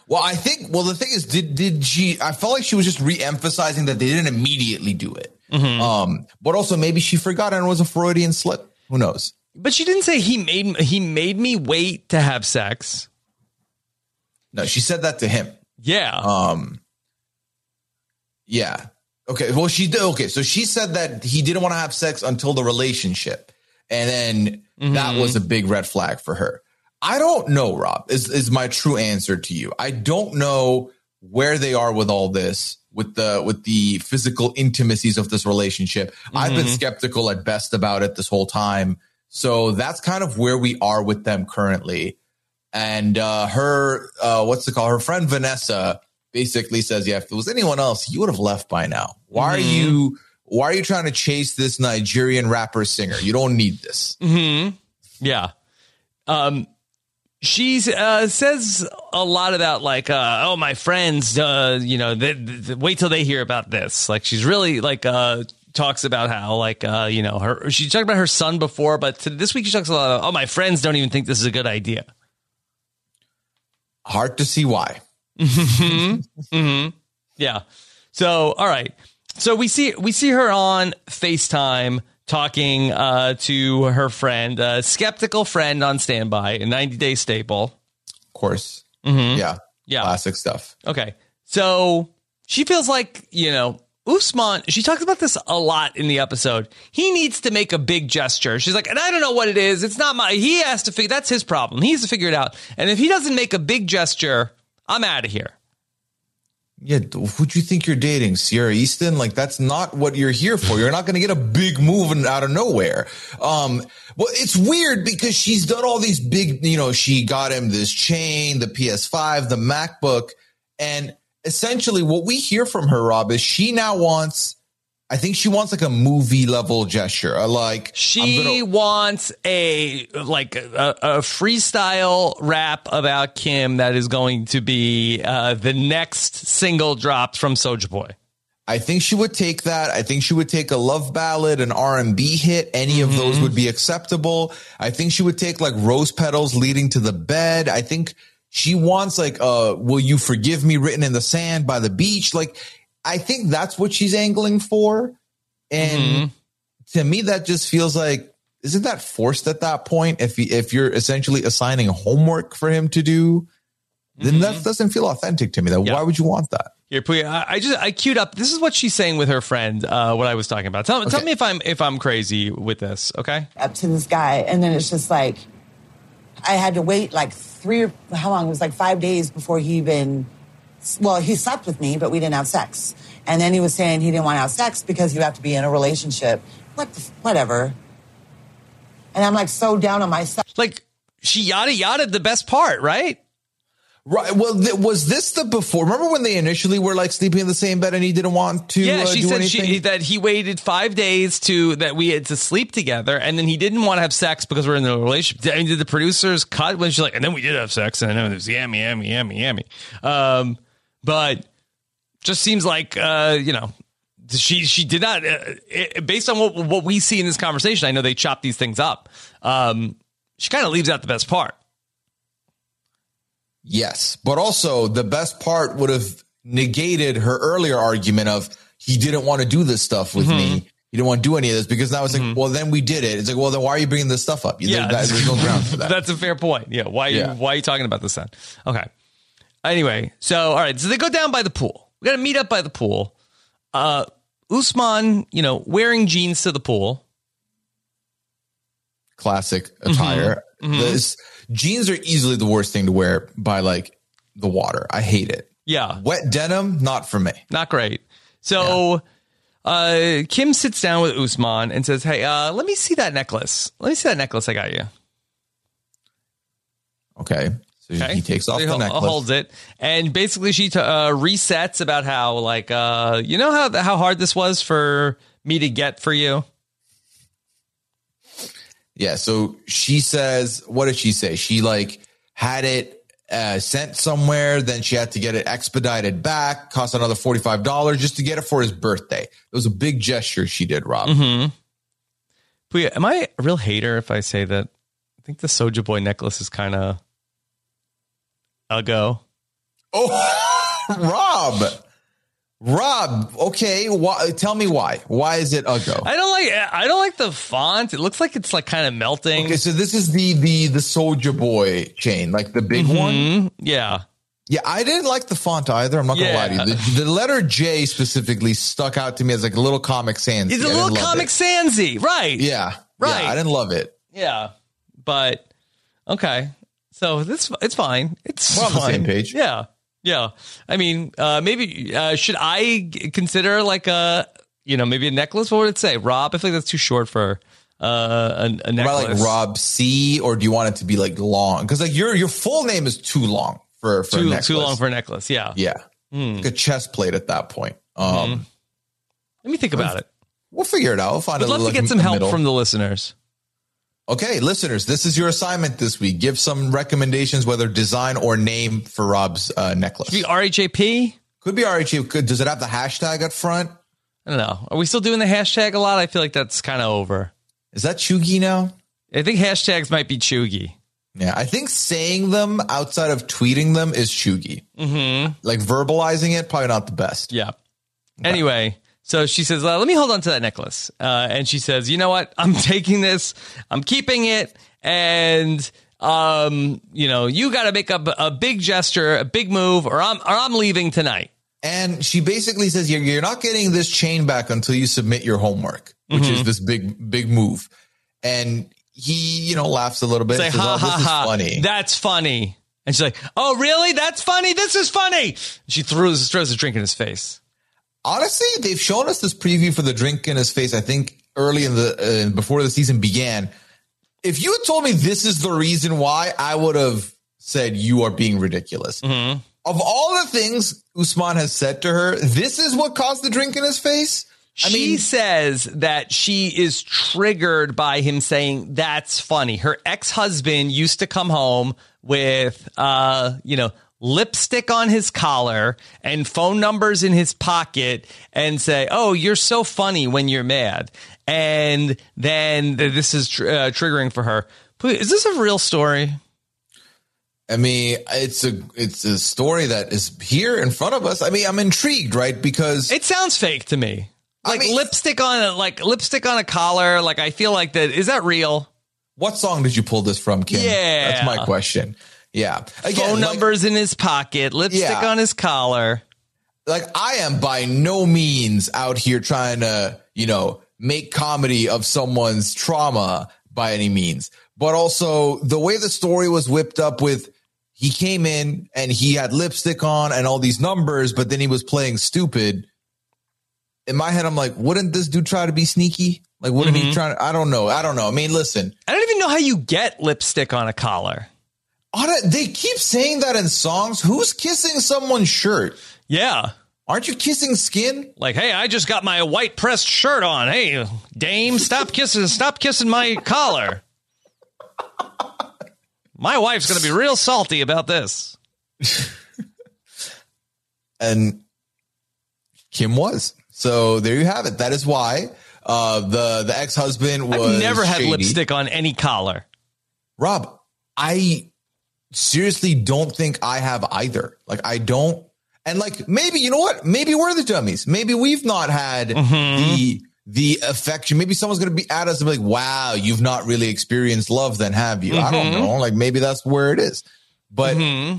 Well, I think, well, the thing is, did, did she, I felt like she was just re-emphasizing that they didn't immediately do it. Mm-hmm. Um, but also maybe she forgot and it was a Freudian slip. Who knows? But she didn't say he made, he made me wait to have sex. No, she said that to him. Yeah. Um, yeah. Okay. Well, she did. Okay. So she said that he didn't want to have sex until the relationship. And then mm-hmm. that was a big red flag for her. I don't know, Rob, is, is my true answer to you. I don't know where they are with all this, with the, with the physical intimacies of this relationship. Mm-hmm. I've been mm-hmm. skeptical at best about it this whole time. So that's kind of where we are with them currently. And, uh, her, uh, what's it called? Her friend Vanessa, basically says, yeah, if it was anyone else, you would have left by now. Why mm-hmm. are you why are you trying to chase this Nigerian rapper singer? You don't need this. Mm-hmm. Yeah. Um, she uh, says a lot about like, uh, oh, my friends, uh, you know, they, they, wait till they hear about this. Like, she's really like uh, talks about how like uh, you know her. She talked about her son before, but to, this week she talks a lot. Of, oh, my friends don't even think this is a good idea. Hard to see why. Hmm hmm Yeah. So, all right. So we see we see her on FaceTime talking uh, to her friend, a skeptical friend on standby, a 90 day staple. Of course. Mhm. Yeah. Yeah. Classic stuff. Okay. So she feels like, you know, Usman, she talks about this a lot in the episode. He needs to make a big gesture. She's like, and I don't know what it is. It's not my, he has to figure, that's his problem. He has to figure it out. And if he doesn't make a big gesture, I'm out of here. Yeah, who do you think you're dating? Sierra Easton? Like that's not what you're here for. You're not going to get a big move out of nowhere. Um, well, it's weird because she's done all these big, you know, she got him this chain, the PS5, the MacBook, and essentially what we hear from her, Rob, is she now wants, I think she wants like a movie level gesture, like She wants a like a, a freestyle rap about Kim that is going to be uh, the next single dropped from Soulja Boy. I think she would take that. I think she would take a love ballad, an R and B hit. Any of those would be acceptable. I think she would take like rose petals leading to the bed. I think she wants like, uh, will you forgive me written in the sand by the beach? Like, I think that's what she's angling for. And to me, that just feels like, isn't that forced at that point? If, he, if you're essentially assigning homework for him to do, then that doesn't feel authentic to me. That why would you want that? Here, Puya, I I just I queued up. This is what she's saying with her friend. Uh, what I was talking about. Tell, tell me if I'm if I'm crazy with this. Okay. up to this guy, and then it's just like I had to wait like three or how long? It was like five days before he even. Well, he slept with me, but we didn't have sex. And then he was saying he didn't want to have sex because you have to be in a relationship. What? The, whatever. And I'm like so down on myself. Like she yada yada the best part, right? Right. Well, th- was this the before? Remember when they initially were like sleeping in the same bed and he didn't want to? yeah, uh, she do said anything? she, that he waited five days to that we had to sleep together, and then he didn't want to have sex because we're in a relationship. I mean, did the producers cut when she's like, and then we did have sex, and then it was yummy, yummy, yummy, yummy. Um, but just seems like uh, you know. She she did not uh, it, based on what what we see in this conversation. I know they chop these things up. Um, she kind of leaves out the best part. Yes, but also the best part would have negated her earlier argument of he didn't want to do this stuff with Mm-hmm. me. He didn't want to do any of this because now it's like, well, then we did it. It's like, well, then why are you bringing this stuff up? You- Yeah, that- there's no ground for that. That's a fair point. Yeah. Why? Are Yeah. Why are you talking about this then? Okay. Anyway, so all right, so they go down by the pool. We got to meet up by the pool. Uh, Usman, you know, wearing jeans to the pool. Classic attire. Mhm. This jeans are easily the worst thing to wear by like the water. I hate it. Yeah. Wet denim, not for me. Not great. So uh, Kim sits down with Usman and says, "Hey, uh, let me see that necklace. Let me see that necklace I got you." Okay. So Okay. he takes off So he the necklace. holds it, and basically she uh, resets about how, like, uh, you know how how hard this was for me to get for you. Yeah. So she says, what did she say? She like had it uh, sent somewhere, then she had to get it expedited back, cost another $45 just to get it for his birthday. It was a big gesture she did, Rob. Mm-hmm. Am I a real hater if I say that I think the Soulja Boy necklace is kind of a go? Oh, Rob. Rob, okay. Why, tell me why. Why is it Uggo? I don't like I don't like the font. It looks like it's like kind of melting. Okay, so this is the the the Soulja Boy chain, like the big one. Mhm. Yeah. Yeah, I didn't like the font either. I'm not gonna lie to you. The, the letter J specifically stuck out to me as like a little Comic Sans. It's a little Comic Sansy, right? Yeah, Right. Yeah, I didn't love it. Yeah. But okay. So this it's fine. It's We're on the same page. Yeah. Yeah. I mean, uh maybe uh should I g- consider like a you know, maybe a necklace? What would it say? Rob? I think that's too short for uh a, a necklace. about like Rob C, or do you want it to be like long? Because like your your full name is too long for for a too necklace. too long for a necklace. Yeah. yeah, Hmm. like a chest plate at that point. Um, Let me think about it. we'll figure it out. We'll find I'd love to get some help middle. from the listeners. Okay, listeners, this is your assignment this week. Give some recommendations, whether design or name for Rob's uh, necklace. Could be RHAP. Could be RHAP. Could, does it have the hashtag up front? I don't know. Are we still doing the hashtag a lot? I feel like that's kind of over. Is that cheugy now? I think hashtags might be cheugy. Yeah, I think saying them outside of tweeting them is cheugy. Mm-hmm. Like verbalizing it, probably not the best. Yeah. Anyway, so she says, "Let me hold on to that necklace," uh, and she says, "You know what? I'm taking this. I'm keeping it, and um, you know, you got to make a, a big gesture, a big move, or I'm or I'm leaving tonight." And she basically says, you're, you're not getting this chain back until you submit your homework, which Mm-hmm. is this big, big move. And he, you know, laughs a little bit. Say, says, ha "Oh, this ha is ha! funny. That's funny. And she's like, "Oh, really? That's funny. This is funny." She throws throws a drink in his face. Honestly, they've shown us this preview for the drink in his face. I think early in the uh, before the season began. If you had told me this is the reason why, I would have said you are being ridiculous. Mm-hmm. Of all the things Usman has said to her, this is what caused the drink in his face. I she mean, says that she is triggered by him saying that's funny. Her ex-husband used to come home with uh, you know, lipstick on his collar and phone numbers in his pocket and say, "Oh, you're so funny when you're mad." And then this is tr- uh, triggering for her. Is this a real story? I mean, it's a it's a story that is here in front of us. I mean, I'm intrigued, right? Because It sounds fake to me. I Like mean- lipstick on a like lipstick on a collar. Like I feel like that. Is that real? what song did you pull this from, Kim? Yeah. that's my question. Yeah, Again, Phone like- numbers in his pocket, lipstick Yeah. on his collar. like I am by no means out here trying to, you know, make comedy of someone's trauma by any means. But also the way the story was whipped up with he came in and he had lipstick on and all these numbers, but then he was playing stupid. In my head, I'm like, wouldn't this dude try to be sneaky? Like, wouldn't he mm-hmm. try to, I don't know. I don't know. I mean, listen, I don't even know how you get lipstick on a collar. They keep saying that in songs. Who's kissing someone's shirt? Yeah. Aren't you kissing skin? Like, hey, I just got my white pressed shirt on. Hey, dame, stop kissing, stop kissing my collar. My wife's going to be real salty about this. and Kim was. So there you have it. That is why uh, the the ex husband was. I've never had shady. lipstick on any collar. Rob, I seriously don't think I have either. Like I don't. And like maybe you know what? Maybe we're the dummies. Maybe we've not had mm-hmm. the the affection. Maybe someone's gonna be at us and be like, "Wow, you've not really experienced love, then have you?" I don't mm-hmm. know. Like maybe that's where it is. But mm-hmm.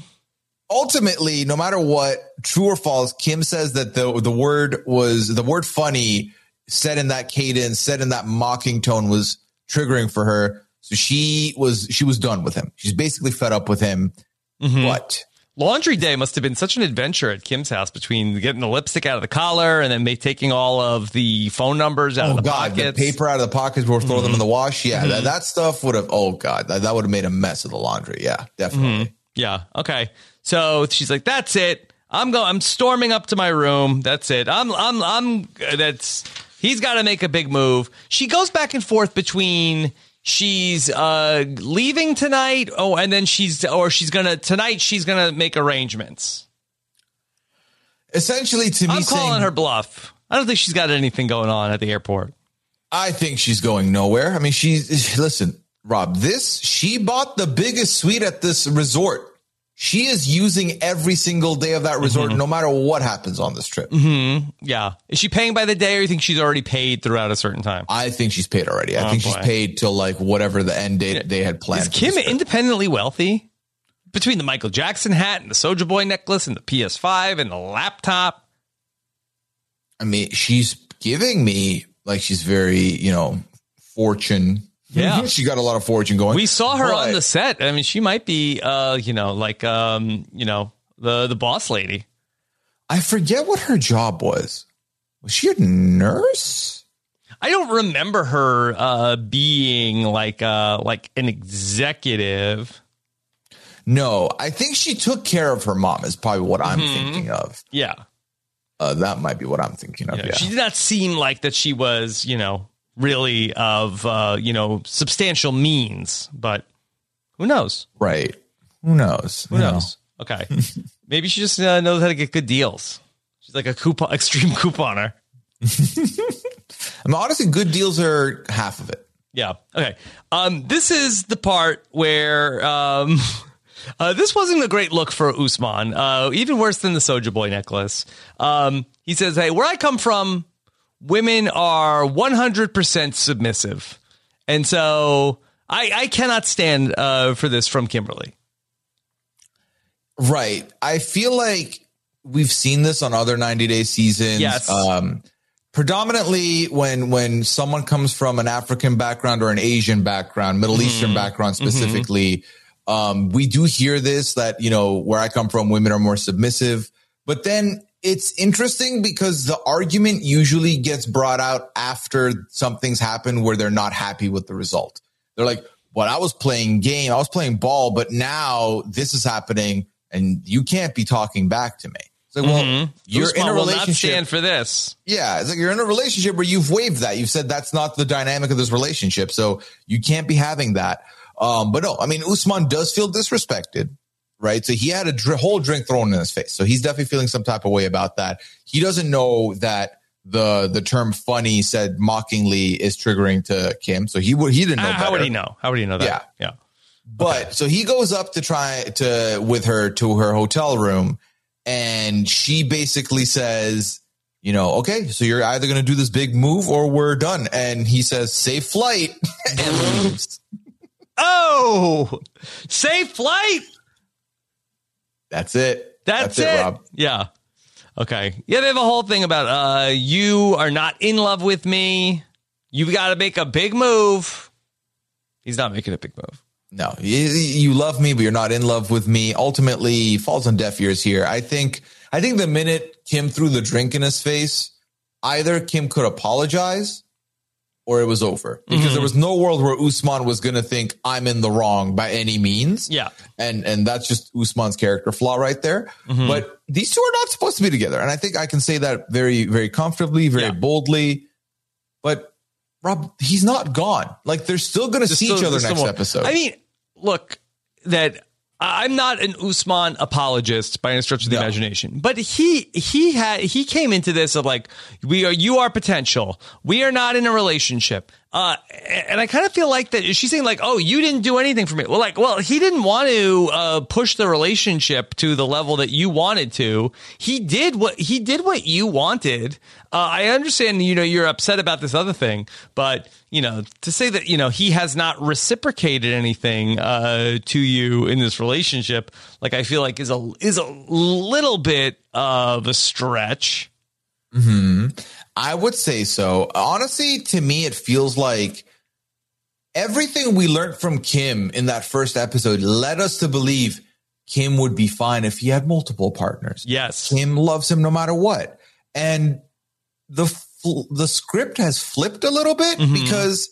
ultimately, no matter what, true or false, Kim says that the the word was the word funny said in that cadence, said in that mocking tone was triggering for her. So she was she was done with him. She's basically fed up with him. Mm-hmm. But Laundry day must have been such an adventure at Kim's house between getting the lipstick out of the collar and then taking all of the phone numbers out oh of the god, pockets. the paper out of the pockets before throw them in the mm-hmm. wash. Yeah, that, mm-hmm. that stuff would have. Oh god, that, that would have made a mess of the laundry. Yeah, definitely. Yeah. Okay. So she's like, "That's it. I'm going. I'm storming up to my room. That's it. I'm. I'm. I'm. Uh, that's. He's got to make a big move." She goes back and forth between she's uh leaving tonight. Oh, and then she's or she's gonna tonight. She's gonna make arrangements. Essentially, to me, I'm saying, calling her bluff. I don't think she's got anything going on at the airport. I think she's going nowhere. I mean, she's listen, Rob. This she bought the biggest suite at this resort. She is using every single day of that resort, Mm-hmm. no matter what happens on this trip. Yeah. Is she paying by the day, or you think she's already paid throughout a certain time? I think she's paid already. I Oh, think she's paid till like whatever the end date they had planned. Is Kim independently wealthy? Between the Michael Jackson hat and the Soulja Boy necklace and the PS5 and the laptop. I mean, she's giving me like she's very, you know, fortune. Yeah. she got a lot of fortune going. We saw her on the set. I mean, she might be, uh, you know, like, um, you know, the the boss lady. I forget what her job was. Was she a nurse? I don't remember her uh, being like uh, like an executive. No, I think she took care of her mom. Is probably what I'm Mm-hmm. thinking of. Yeah. Uh, that might be what I'm thinking of. Yeah. Yeah. She did not seem like that she was, you know, really of uh, you know substantial means, but who knows? Right. Who knows? Who knows? Okay, maybe she just uh, knows how to get good deals. She's like a coupon, extreme couponer. I mean, honestly, good deals are half of it. Yeah. Okay. Um, this is the part where um, uh, this wasn't a great look for Usman. Uh, even worse than the Soulja Boy necklace. Um, he says, "Hey, where I come from, women are 100% submissive, and so I, I cannot stand uh, for this from Kimberly." Right. I feel like we've seen this on other 90 day seasons. Yes. Um, predominantly when when someone comes from an African background or an Asian background, Middle Mm-hmm. Eastern background specifically, um, we do hear this that you know where I come from, women are more submissive. But then it's interesting because the argument usually gets brought out after something's happened where they're not happy with the result. They're like, "Well, I was playing game, I was playing ball, but now this is happening, and you can't be talking back to me." It's like, well, you're Usman in a relationship. stand for this. Yeah, it's like you're in a relationship where you've waived that. You've said that's not the dynamic of this relationship, so you can't be having that. Um, but no, I mean, Usman does feel disrespected, right? So he had a dr- whole drink thrown in his face, so he's definitely feeling some type of way about that. He doesn't know that the the term "funny" said mockingly is triggering to Kim, so he would he didn't know. How, how would he know? How would he know that? Yeah. Yeah. But so he goes up to try to with her to her hotel room, and she basically says, you know, okay, so you're either going to do this big move or we're done. And he says, safe flight, and leaves. Oh, safe flight. That's it. That's, it. Rob. Yeah. Okay. Yeah, they have a whole thing about uh you are not in love with me. You've got to make a big move. He's not making a big move. No, you, you love me, but you're not in love with me. Ultimately, falls on deaf ears here. I think. I think the minute Kim threw the drink in his face, either Kim could apologize, or it was over because Mm-hmm. there was no world where Usman was going to think I'm in the wrong by any means. Yeah. and and that's just Usman's character flaw right there. Mm-hmm. But these two are not supposed to be together, and I think I can say that very very comfortably, very Yeah. boldly. But Rob, he's not gone. Like they're still going to see There's each still- other next still episode. I mean, look, that I'm not an Usman apologist by any stretch of the No. imagination, but he he had he came into this of like we are you are potential. We are not in a relationship. Uh, and I kind of feel like that she's saying like, oh, you didn't do anything for me. Well, like, well, he didn't want to uh, push the relationship to the level that you wanted to. He did what he did what you wanted. Uh, I understand, you know, you're upset about this other thing, but you know, to say that you know he has not reciprocated anything uh, to you in this relationship, like I feel like is a is a little bit of a stretch. I would say so. Honestly, to me, it feels like everything we learned from Kim in that first episode led us to believe Kim would be fine if he had multiple partners. Yes. Kim loves him no matter what. And the the script has flipped a little bit mm-hmm. because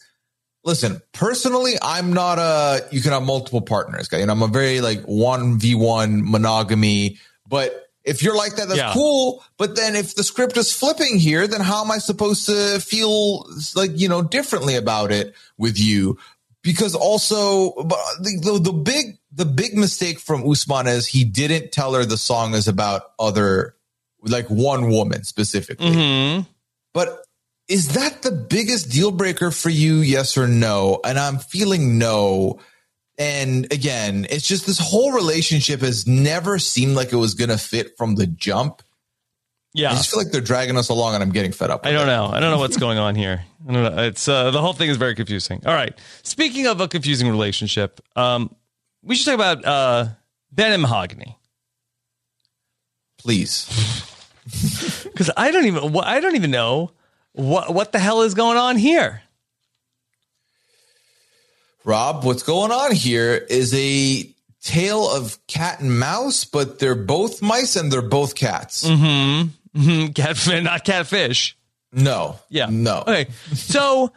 listen, personally, I'm not a you can have multiple partners guy. And I'm a very like 1v1 monogamy, but if you're like that, that's Yeah. cool. But then if the script is flipping here, then how am I supposed to feel like, you know, differently about it with you? Because also, the, the, the big, the big mistake from Usman is he didn't tell her the song is about other, like one woman specifically. Mm-hmm. But is that the biggest deal breaker for you? Yes or no? And I'm feeling no. And again, it's just this whole relationship has never seemed like it was going to fit from the jump. Yeah. I just feel like they're dragging us along and I'm getting fed up. I don't it. know. I don't know what's going on here. I don't know. It's uh, the whole thing is very confusing. All right. Speaking of a confusing relationship, um, we should talk about uh, Ben and Mahogany Please. because I don't even I don't even know what what the hell is going on here. Rob, what's going on here is a tale of cat and mouse, but they're both mice and they're both cats. Mhm. Catfish, not catfish. No. Yeah. No. Okay. So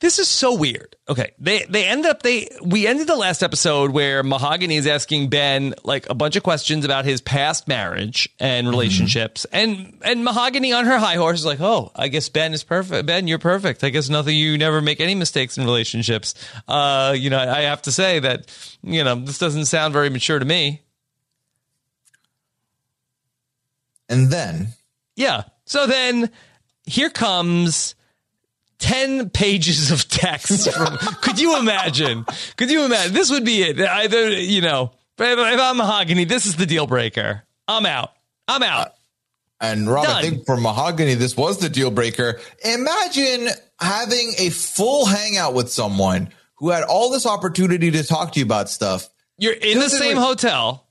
this is so weird. Okay, they they end up they we ended the last episode where Mahogany is asking Ben like a bunch of questions about his past marriage and relationships, and and Mahogany on her high horse is like, oh, I guess Ben is perfect. Ben, you're perfect. I guess nothing. You never make any mistakes in relationships. Uh, you know, I have to say that you know this doesn't sound very mature to me. And then, yeah. So then here comes 10 pages of text from could you imagine? Could you imagine? This would be it. Either you know if, if i'm mahogany this is the deal breaker. I'm out. I'm out. Uh, and Rob, Done. I think for Mahogany, this was the deal breaker. Imagine having a full hangout with someone who had all this opportunity to talk to you about stuff. you're in the same like- hotel.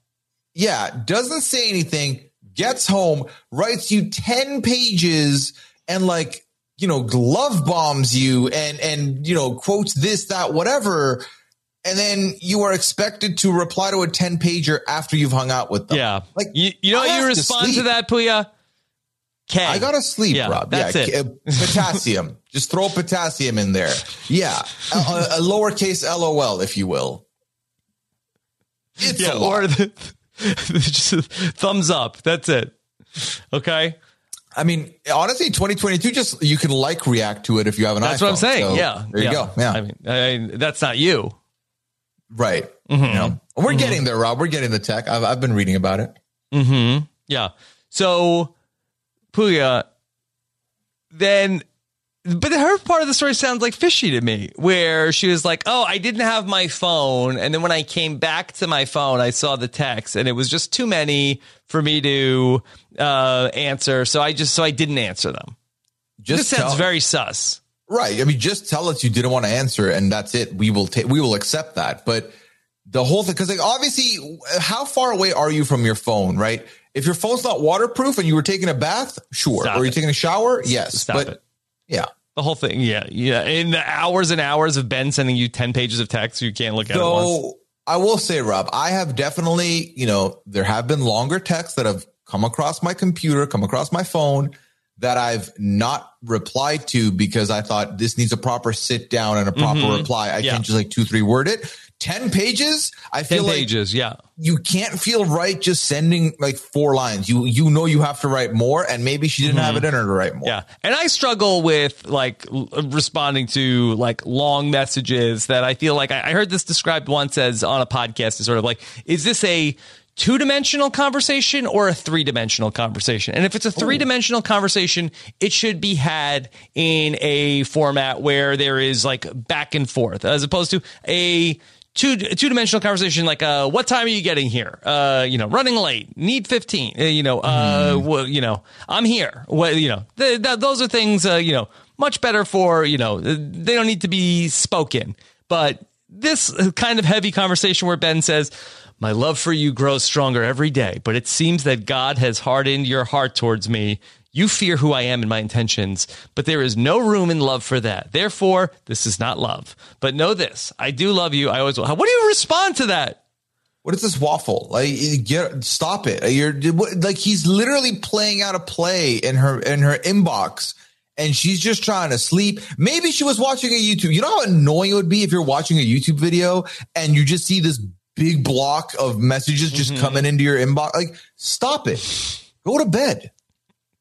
Yeah, doesn't say anything, gets home, writes you 10 pages and like, you know, love bombs you and and you know, quotes this, that, whatever. And then you are expected to reply to a 10 pager after you've hung out with them. yeah Like you, you know you have to respond to, that puya K. I gotta sleep, Yeah, Rob. that's yeah, it. uh, potassium. Just throw potassium in there. Yeah, a, a, lowercase LOL, if you will. It's yeah or the, just thumbs up that's it okay I mean, honestly, 2022, just you can like react to it if you have an that's iPhone. what i'm saying So, yeah there you yeah. go. Yeah, i mean I, that's not you right. Mm-hmm. You know, we're getting there, Rob. We're getting the tech. I've I've been reading about it. Mm-hmm. Yeah. So Puya, then but her part of the story sounds like fishy to me, where she was like, Oh, I didn't have my phone. And then when I came back to my phone, I saw the text and it was just too many for me to uh, answer. So I just so I didn't answer them. Just this sounds very sus. Right. I mean, just tell us you didn't want to answer and that's it. We will take, we will accept that. But the whole thing, cause like obviously how far away are you from your phone? Right. If your phone's not waterproof and you were taking a bath, sure. Stop or you're taking a shower. Yes. Stop but it. yeah. The whole thing, yeah, yeah. In the hours and hours of Ben sending you ten pages of text, you can't look at. So I will say, Rob, I have definitely, you know, there have been longer texts that have come across my computer, come across my phone that I've not replied to because I thought this needs a proper sit down and a proper Mhm. reply. I Yeah. can't just like two, three word it. 10 pages. I Ten feel like pages, yeah. you can't feel right just sending like four lines. You, you know, you have to write more and maybe she didn't have it in her to write more. Mm-hmm. Yeah. And I struggle with like l- responding to like long messages that I feel like I, I heard this described once as on a podcast is sort of like, is this a two dimensional conversation or a three dimensional conversation? And if it's a three dimensional conversation, it should be had in a format where there is like back and forth as opposed to a two two dimensional conversation like uh what time are you getting here? Uh you know running late need 15 uh, you know uh well, you know i'm here. What you know th- th- those are things uh you know much better for you know they don't need to be spoken. But this kind of heavy conversation where ben says my love for you grows stronger every day but it seems that god has hardened your heart towards me you fear who I am and my intentions, but there is no room in love for that. Therefore, this is not love. But know this I do love you. I always will. What do you respond to that? What is this waffle? Like, get stop it. You're what- like he's literally playing out a play in her in her inbox, and she's just trying to sleep. Maybe she was watching a YouTube. You know how annoying it would be if you're watching a YouTube video and you just see this big block of messages just Mm-hmm. coming into your inbox. Like, stop it. Go to bed.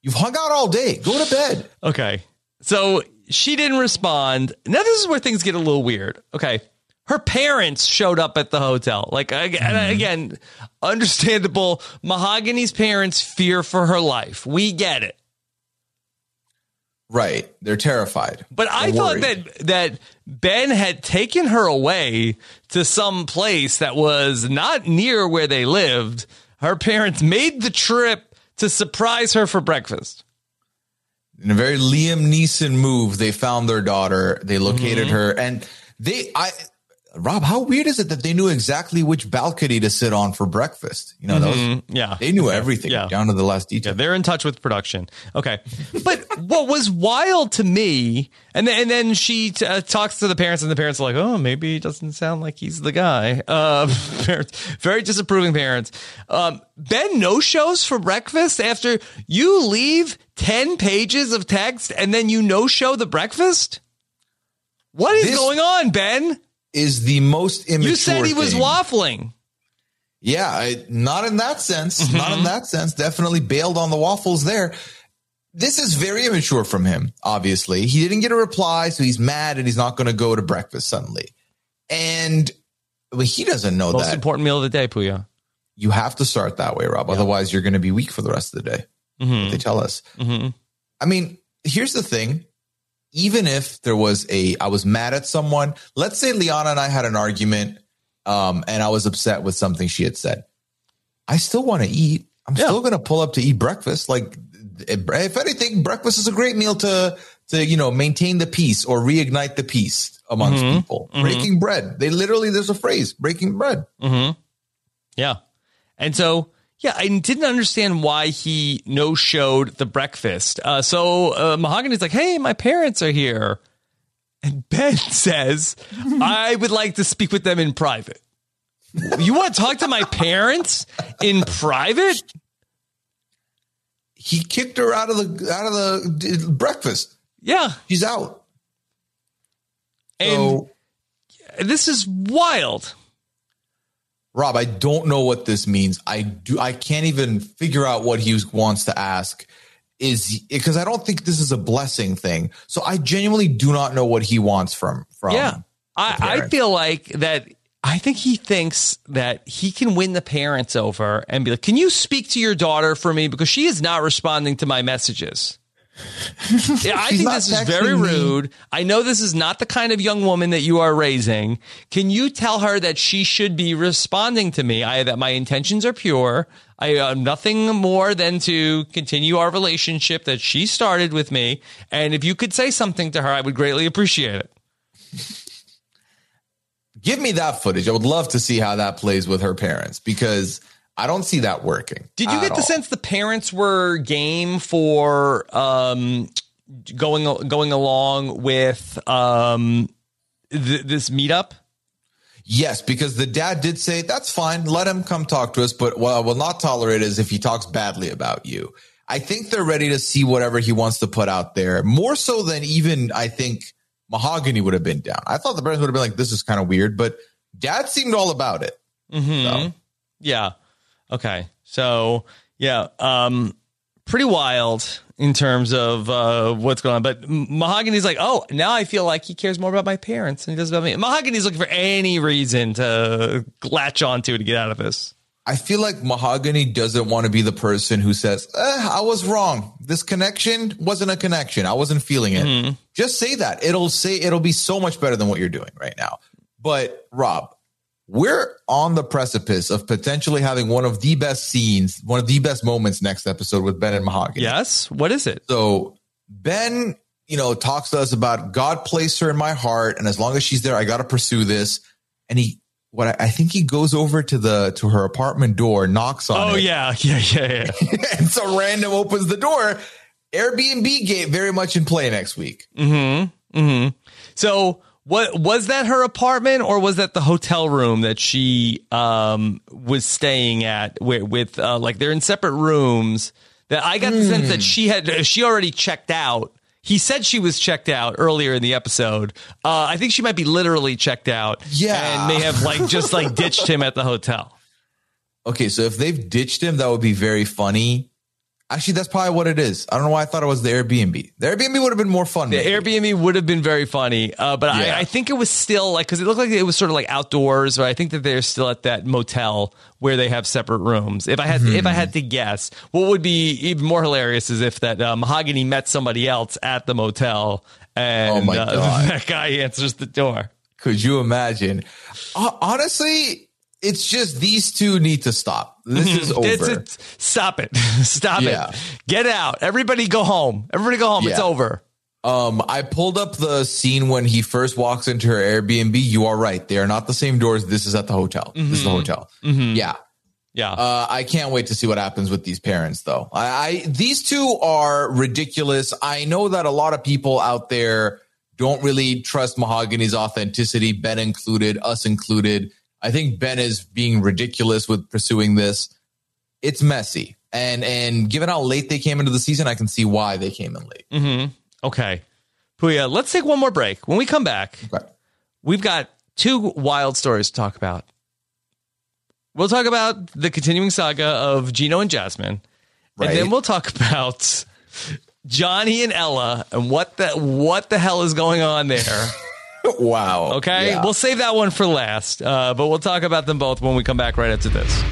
You've hung out all day. Go to bed. Okay. So she didn't respond. Now, this is where things get a little weird. Okay. Her parents showed up at the hotel. Like, and mm-hmm. again, understandable. Mahogany's parents fear for her life. We get it. Right. They're terrified. But I thought that that Ben had taken her away to some place that was not near where they lived. Her parents made the trip to surprise her for breakfast. in a very Liam Neeson move, they found their daughter, they located Mm-hmm. her, and they, I, Rob, how weird is it that they knew exactly which balcony to sit on for breakfast? You know, was, Mhm. Yeah. they knew everything Yeah. down to the last Yeah, detail. they're in touch with production. Okay, but what was wild to me, and then and then she t- uh, talks to the parents, and the parents are like, "Oh, maybe he doesn't sound like he's the guy." Uh, parents, very disapproving parents. Um, ben no shows for breakfast after you leave ten pages of text, and then you no show the breakfast. What is This- going on, Ben? Is the most immature. You said he was thing. waffling. Yeah, I, not in that sense. Mm-hmm. Not in that sense. Definitely bailed on the waffles there. This is very immature from him, obviously. He didn't get a reply, so he's mad and he's not going to go to breakfast suddenly. And but he doesn't know Most that. important meal of the day, Puya. You have to start that way, Rob. Otherwise, you're going to be weak for the rest of the day. Mm-hmm. They tell us. Mm-hmm. I mean, here's the thing. Even if there was a, I was mad at someone. Let's say Liana and I had an argument, um, and I was upset with something she had said. I still want to eat. I'm still going to pull up to eat breakfast. Like, if anything, breakfast is a great meal to, to you know, maintain the peace or reignite the peace amongst Mhm. people. Mhm. Breaking bread. They literally, there's a phrase, breaking bread. Mm-hmm. Yeah. And so, yeah, I didn't understand why he no showed the breakfast. Uh, so uh, Mahogany's like, hey, my parents are here. And Ben says, I would like to speak with them in private. You want to talk to my parents in private? He kicked her out of the out of the breakfast. Yeah, she's out. And this is wild. Rob, I don't know what this means. I do. I can't even figure out what he wants to ask. Is because I don't think this is a blessing thing. So I genuinely do not know what he wants from from. yeah. I, I feel like that. I think he thinks that he can win the parents over and be like, Can you speak to your daughter for me? Because she is not responding to my messages. Yeah, I think this is very texting me. rude. I know this is not the kind of young woman that you are raising. Can you tell her that she should be responding to me? I that my intentions are pure. I have nothing more than to continue our relationship that she started with me. And if you could say something to her, I would greatly appreciate it. Give me that footage. I would love to see how that plays with her parents because I don't see that working. Did you get the all. sense the parents were game for um, going going along with um, th- this meetup? Yes, because the dad did say that's fine. Let him come talk to us, but what I will not tolerate is if he talks badly about you. I think they're ready to see whatever he wants to put out there, more so than even I think Mahogany would have been down. I thought the parents would have been like, "This is kind of weird," but dad seemed all about it. Mm-hmm. Yeah. Okay. So yeah, um, pretty wild in terms of uh, what's going on. But Mahogany's like, oh, now I feel like he cares more about my parents than he does about me. Mahogany's looking for any reason to latch onto to get out of this. I feel like Mahogany doesn't want to be the person who says, eh, I was wrong. This connection wasn't a connection. I wasn't feeling it. Just say that. It'll say it'll be so much better than what you're doing right now. But Rob, we're on the precipice of potentially having one of the best scenes, one of the best moments next episode with Ben and Mahogany. Yes. What is it? So Ben, you know, talks to us about God placed her in my heart, and as long as she's there, I got to pursue this. And he, what I, I think he goes over to the to her apartment door, knocks on Oh it, yeah, yeah, yeah, yeah. and so random opens the door. Airbnb gate very much in play next week. Mm-hmm. Mm-hmm. So what was that her apartment or was that the hotel room that she um was staying at with, with uh, like they're in separate rooms that I got the sense that she had she already checked out. He said she was checked out earlier in the episode. Uh, I think she might be literally checked out. Yeah. And may have like just like ditched him at the hotel. Okay, so if they've ditched him, that would be very funny. Actually, that's probably what it is. I don't know why I thought it was the Airbnb. The Airbnb would have been more fun. The maybe. Airbnb would have been very funny, uh, but Yeah. I, I think it was still like because it looked like it was sort of like outdoors. But I think that they're still at that motel where they have separate rooms. If I had if I had to guess, what would be even more hilarious is if that uh, Mahogany met somebody else at the motel, and Oh my uh, God. that guy answers the door. Could you imagine? Honestly, it's just these two need to stop. This is over. It's- it's- stop it! Stop Yeah. it! Get out! Everybody go home! Everybody go home! It's over. Um, I pulled up the scene when he first walks into her Airbnb. You are right; they are not the same doors. This is at the hotel. This is the hotel. Yeah, Yeah. Uh, I can't wait to see what happens with these parents, though. I, I these two are ridiculous. I know that a lot of people out there don't really trust Mahogany's authenticity, Ben included, us included. I think Ben is being ridiculous with pursuing this. It's messy, and and given how late they came into the season, I can see why they came in late. Mm-hmm. Okay. Puya, let's take one more break. When we come back, Okay. we've got two wild stories to talk about. We'll talk about the continuing saga of Gino and Jasmine, Right. and then we'll talk about Johnny and Ella and what the what the hell is going on there. Wow. Okay, Yeah. we'll save that one for last, uh, but we'll talk about them both when we come back right after this.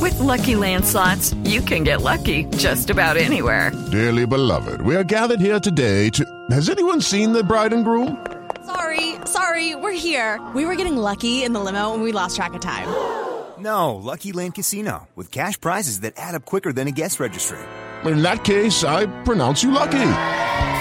With Lucky Land slots, you can get lucky just about anywhere. Dearly beloved, we are gathered here today to. Has anyone seen the bride and groom? Sorry, sorry, we're here. We were getting lucky in the limo and we lost track of time. No, Lucky Land Casino, with cash prizes that add up quicker than a guest registry. In that case, I pronounce you lucky.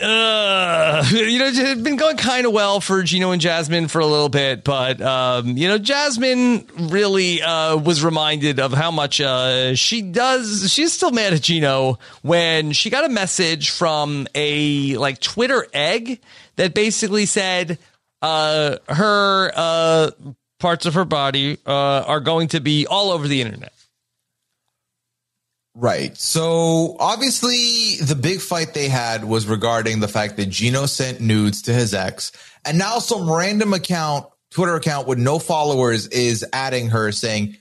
Uh, you know, it's been going kind of well for Gino and Jasmine for a little bit, but um, you know, Jasmine really uh, was reminded of how much uh, she does. She's still mad at Gino when she got a message from a like Twitter egg that basically said uh, her uh, parts of her body uh, are going to be all over the internet. Right. So obviously, the big fight they had was regarding the fact that Gino sent nudes to his ex, and now some random account, Twitter account with no followers, is adding her saying,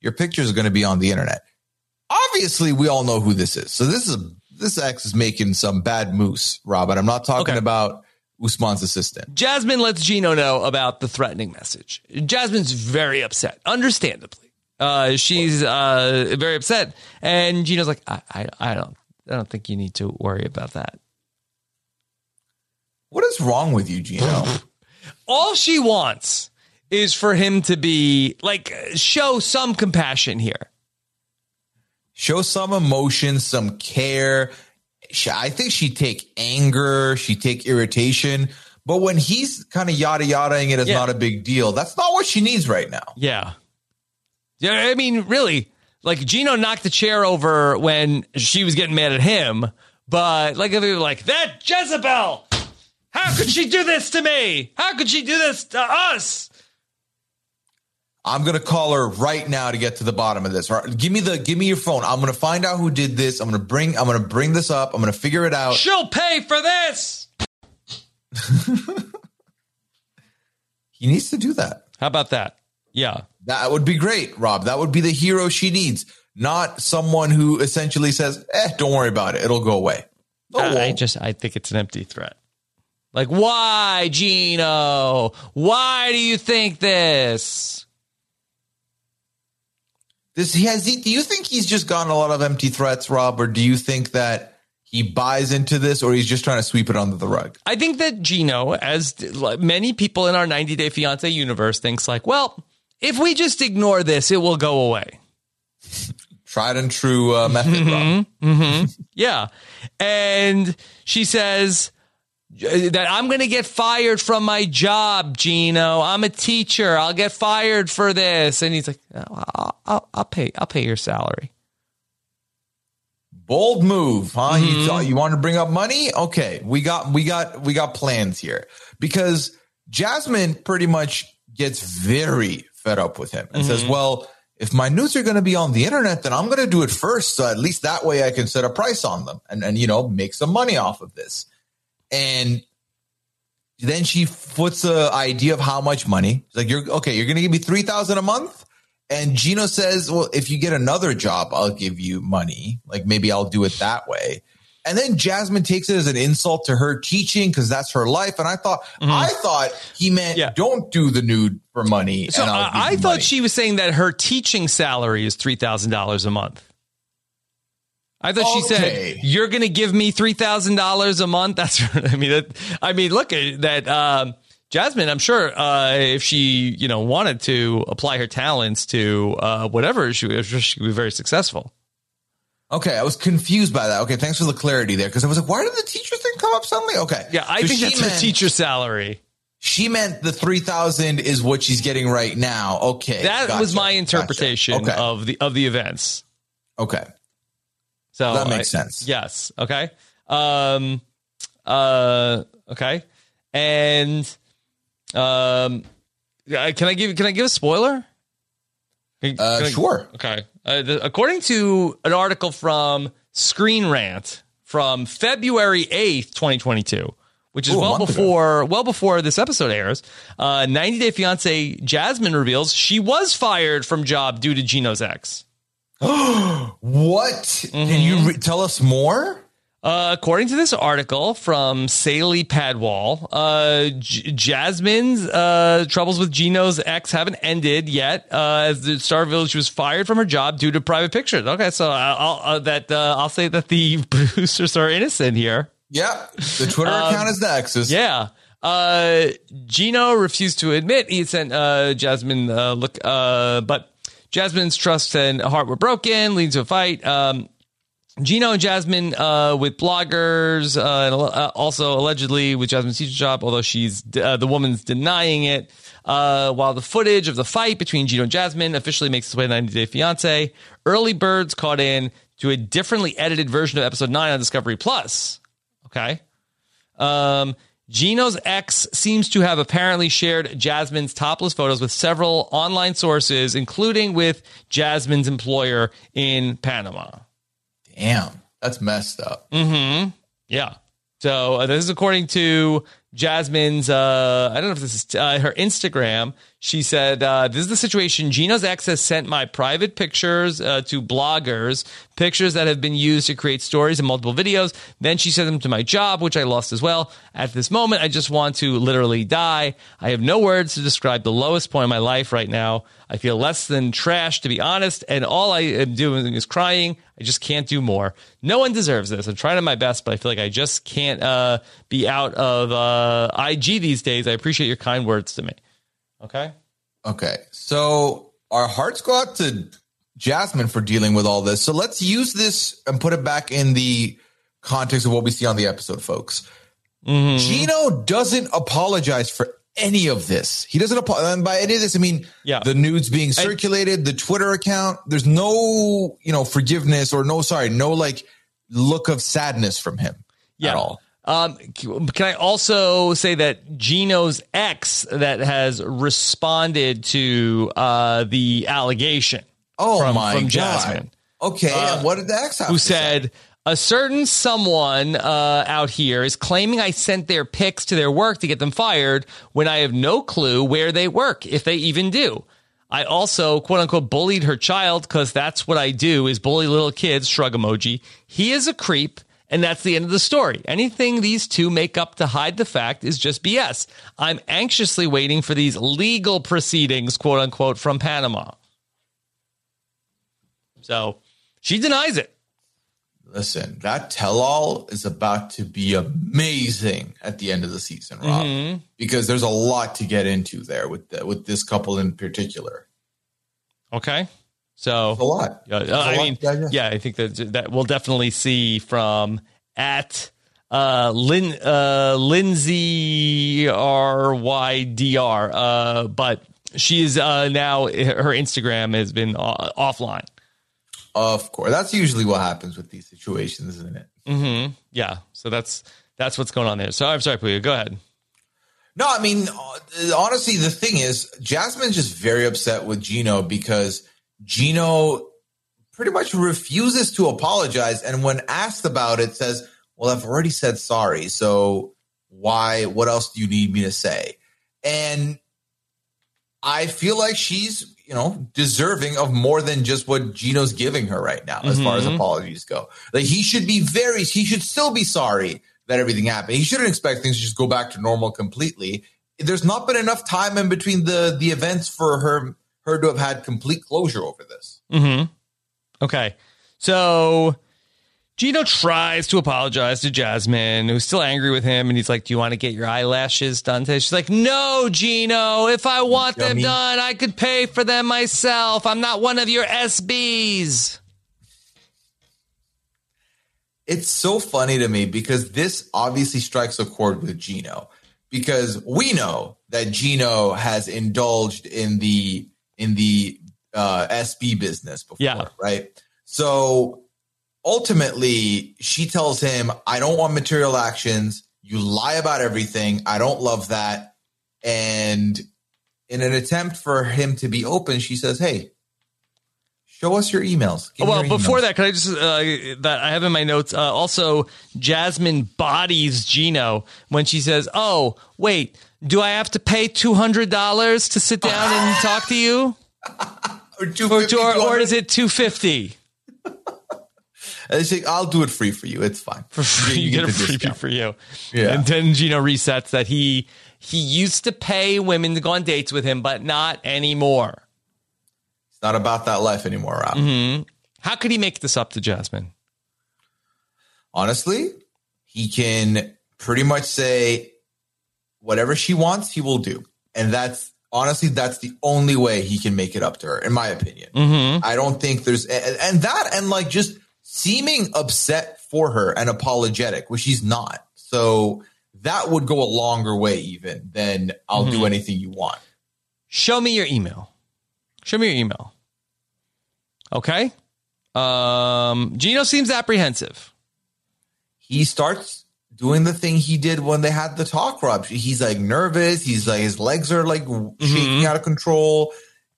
"Your pictures are going to be on the internet." Obviously, we all know who this is. So this is this ex is making some bad moves, Rob. And I'm not talking Okay. about Usman's assistant. Jasmine lets Gino know about the threatening message. Jasmine's very upset, understandably. Uh, she's uh, very upset, and Gino's like, I, I, I don't, I don't think you need to worry about that. What is wrong with you, Gino? All she wants is for him to be like, show some compassion here. show some emotion, some care. She- I think she'd take anger, she'd take irritation. But when he's kind of yada yadaing it is Yeah. not a big deal, that's not what she needs right now. Yeah. Yeah, I mean, really, like Gino knocked the chair over when she was getting mad at him, but like if they were like, that Jezebel, how could she do this to me? How could she do this to us? I'm gonna call her right now to get to the bottom of this. Right, Give me the give me your phone. I'm gonna find out who did this. I'm gonna bring I'm gonna bring this up. I'm gonna figure it out. She'll pay for this. He needs to do that. How about that? Yeah. That would be great, Rob. That would be the hero she needs, not someone who essentially says, "Eh, don't worry about it. It'll go away." No, it I, I just I think it's an empty threat. Like, why, Gino? Why do you think this? Does he has he? Do you think he's just gotten a lot of empty threats, Rob, or do you think that he buys into this, or he's just trying to sweep it under the rug? I think that Gino, as many people in our 90 Day Fiance universe, thinks like, well, if we just ignore this, it will go away. Tried and true uh, method, Rob. hmm yeah. And she says uh, that I'm going to get fired from my job, Gino. I'm a teacher. I'll get fired for this. And he's like, "Oh, I'll, I'll, I'll pay. I'll pay your salary. Bold move, huh? You Mhm. thought you want to bring up money? Okay, we got we got we got plans here because Jasmine pretty much gets very fed up with him and says, Mhm. "Well, if my nudes are going to be on the internet, then I'm going to do it first, so at least that way I can set a price on them and and you know make some money off of this." And then she puts a idea of how much money. It's like you're okay, you're going to give me three thousand a month. And Gino says, Well, if you get another job, I'll give you money. Like maybe I'll do it that way. And then Jasmine takes it as an insult to her teaching because that's her life. And I thought, I thought he meant don't do the nude for money. So I, I thought money." she was saying that her teaching salary is $3,000 a month. I thought she said you're going to give me three thousand dollars a month. That's I mean that I mean look at that um, Jasmine. I'm sure uh, if she you know wanted to apply her talents to uh, whatever she she could be very successful. Okay, I was confused by that. Okay, thanks for the clarity there because I was like, why did the teacher thing come up suddenly? Okay, Yeah, I So think that's her teacher salary. She meant the three thousand is what she's getting right now. Okay, That gotcha, was my gotcha. interpretation Okay, of the of the events. okay, So That makes I- sense. Yes. Okay. Um. Uh. Okay. And. Um. Can I give Can I give a spoiler? Can- Uh, can I- sure. Okay. Uh, the- according to an article from Screen Rant from February eighth, twenty twenty two. Which is Ooh, well month ago. before well before this episode airs. Uh, 90 Day Fiance Jasmine reveals she was fired from job due to Gino's ex. what? Can you re- tell us more? Uh, according to this article from Saley Padwall, uh, J- Jasmine's uh, troubles with Gino's ex haven't ended yet. Uh, as the Star Village was fired from her job due to private pictures. Okay, so I'll, I'll uh, that uh, I'll say that the producers are innocent here. Yeah, the Twitter Um, account is the exes. Yeah. Uh, Gino refused to admit he sent uh, Jasmine uh, look, uh, but Jasmine's trust and heart were broken, leading to a fight. Um, Gino and Jasmine uh, with bloggers, uh, and uh, also allegedly with Jasmine's teacher job, although she's uh, the woman's denying it. Uh, while the footage of the fight between Gino and Jasmine officially makes its way to 90 Day Fiance, early birds caught in to a differently edited version of episode 9 on Discovery Plus. Okay. Um, Gino's ex seems to have apparently shared Jasmine's topless photos with several online sources, including with Jasmine's employer in Panama. Damn, that's messed up. Mm-hmm. Yeah. So uh, this is according to Jasmine's. Uh, I don't know if this is uh, her Instagram. She said, uh, "This is the situation. Gino's ex has sent my private pictures uh, to bloggers, pictures that have been used to create stories and multiple videos. Then she sent them to my job, which I lost as well. At this moment, I just want to literally die. I have no words to describe the lowest point in my life right now. I feel less than trash, to be honest, and all I am doing is crying. I just can't do more. No one deserves this. I'm trying my best, but I feel like I just can't uh, be out of uh, IG these days. I appreciate your kind words to me. Okay. Okay. So our hearts go out to Jasmine for dealing with all this. So let's use this and put it back in the context of what we see on the episode, folks. Mm-hmm. Gino doesn't apologize for any of this. He doesn't apologize. And by any of this, I mean Yeah. the nudes being circulated, the Twitter account. There's no, you know, forgiveness or no, sorry, no like look of sadness from him Yeah. at all. Um, can I also say that Gino's ex that has responded to uh, the allegation? Oh from, my from God. Jasmine. Okay. Uh, what did the ex have who to say? said a certain someone uh, out here is claiming I sent their pics to their work to get them fired when I have no clue where they work, if they even do. I also quote unquote bullied her child because that's what I do is bully little kids. Shrug emoji. He is a creep. And that's the end of the story. Anything these two make up to hide the fact is just BS. I'm anxiously waiting for these legal proceedings, quote unquote, from Panama. So she denies it. Listen, that tell all is about to be amazing at the end of the season, Rob, Mhm. because there's a lot to get into there with the, with this couple in particular. Okay. So a lot. Yeah, uh, a I lot mean, to digest. yeah, I think that that we'll definitely see from at uh, Lin uh, Lindsay R Y D R. Uh, but she's uh, now her Instagram has been uh, offline. Of course, that's usually what happens with these situations, isn't it? Mm-hmm. Yeah. So that's that's what's going on there. So I'm sorry, Puya. Go ahead. No, I mean, honestly, the thing is, Jasmine's just very upset with Gino because Gino pretty much refuses to apologize. And when asked about it, says, Well, I've already said sorry. So why, what else do you need me to say? And I feel like she's, you know, deserving of more than just what Gino's giving her right now, as far as Mhm. apologies go. Like he should be very, he should still be sorry that everything happened. He shouldn't expect things to just go back to normal completely. There's not been enough time in between the the events for her to have had complete closure over this. Mm-hmm. Okay. So Gino tries to apologize to Jasmine, who's still angry with him, and he's like, "Do you want to get your eyelashes done today?" She's like, "No, Gino. If I want them done, I could pay for them myself. I'm not one of your SBs." it's so funny to me because this obviously strikes a chord with Gino because we know that Gino has indulged in the in the uh, SB business before, Yeah. right? So ultimately, she tells him, "I don't want material actions. You lie about everything. I don't love that." And in an attempt for him to be open, she says, "Hey." Show us your emails. Give well, your before emails." that, can I just uh, that I have in my notes? Uh, also, Jasmine bodies Gino when she says, "Oh, wait, do I have to pay two hundred dollars to sit down and talk to you, or, or, or, or is it two fifty say, I'll do it free for you. It's fine. for free? You, get a the freebie for you." Yeah. And then Gino resets that he he used to pay women to go on dates with him, but not anymore. It's not about that life anymore, Rob. hmm How could he make this up to Jasmine? Honestly, he can pretty much say whatever she wants, he will do. And that's honestly, that's the only way he can make it up to her, in my opinion. Mm-hmm. I don't think there's, and, and that, and like just seeming upset for her and apologetic, which he's not. So that would go a longer way, even than I'll do Mhm. anything you want. Show me your email. Show me your email. Okay. Um, Gino seems apprehensive. he starts doing the thing he did when they had the talk Rob. He's like nervous. He's like his legs are like mm-hmm. shaking out of control.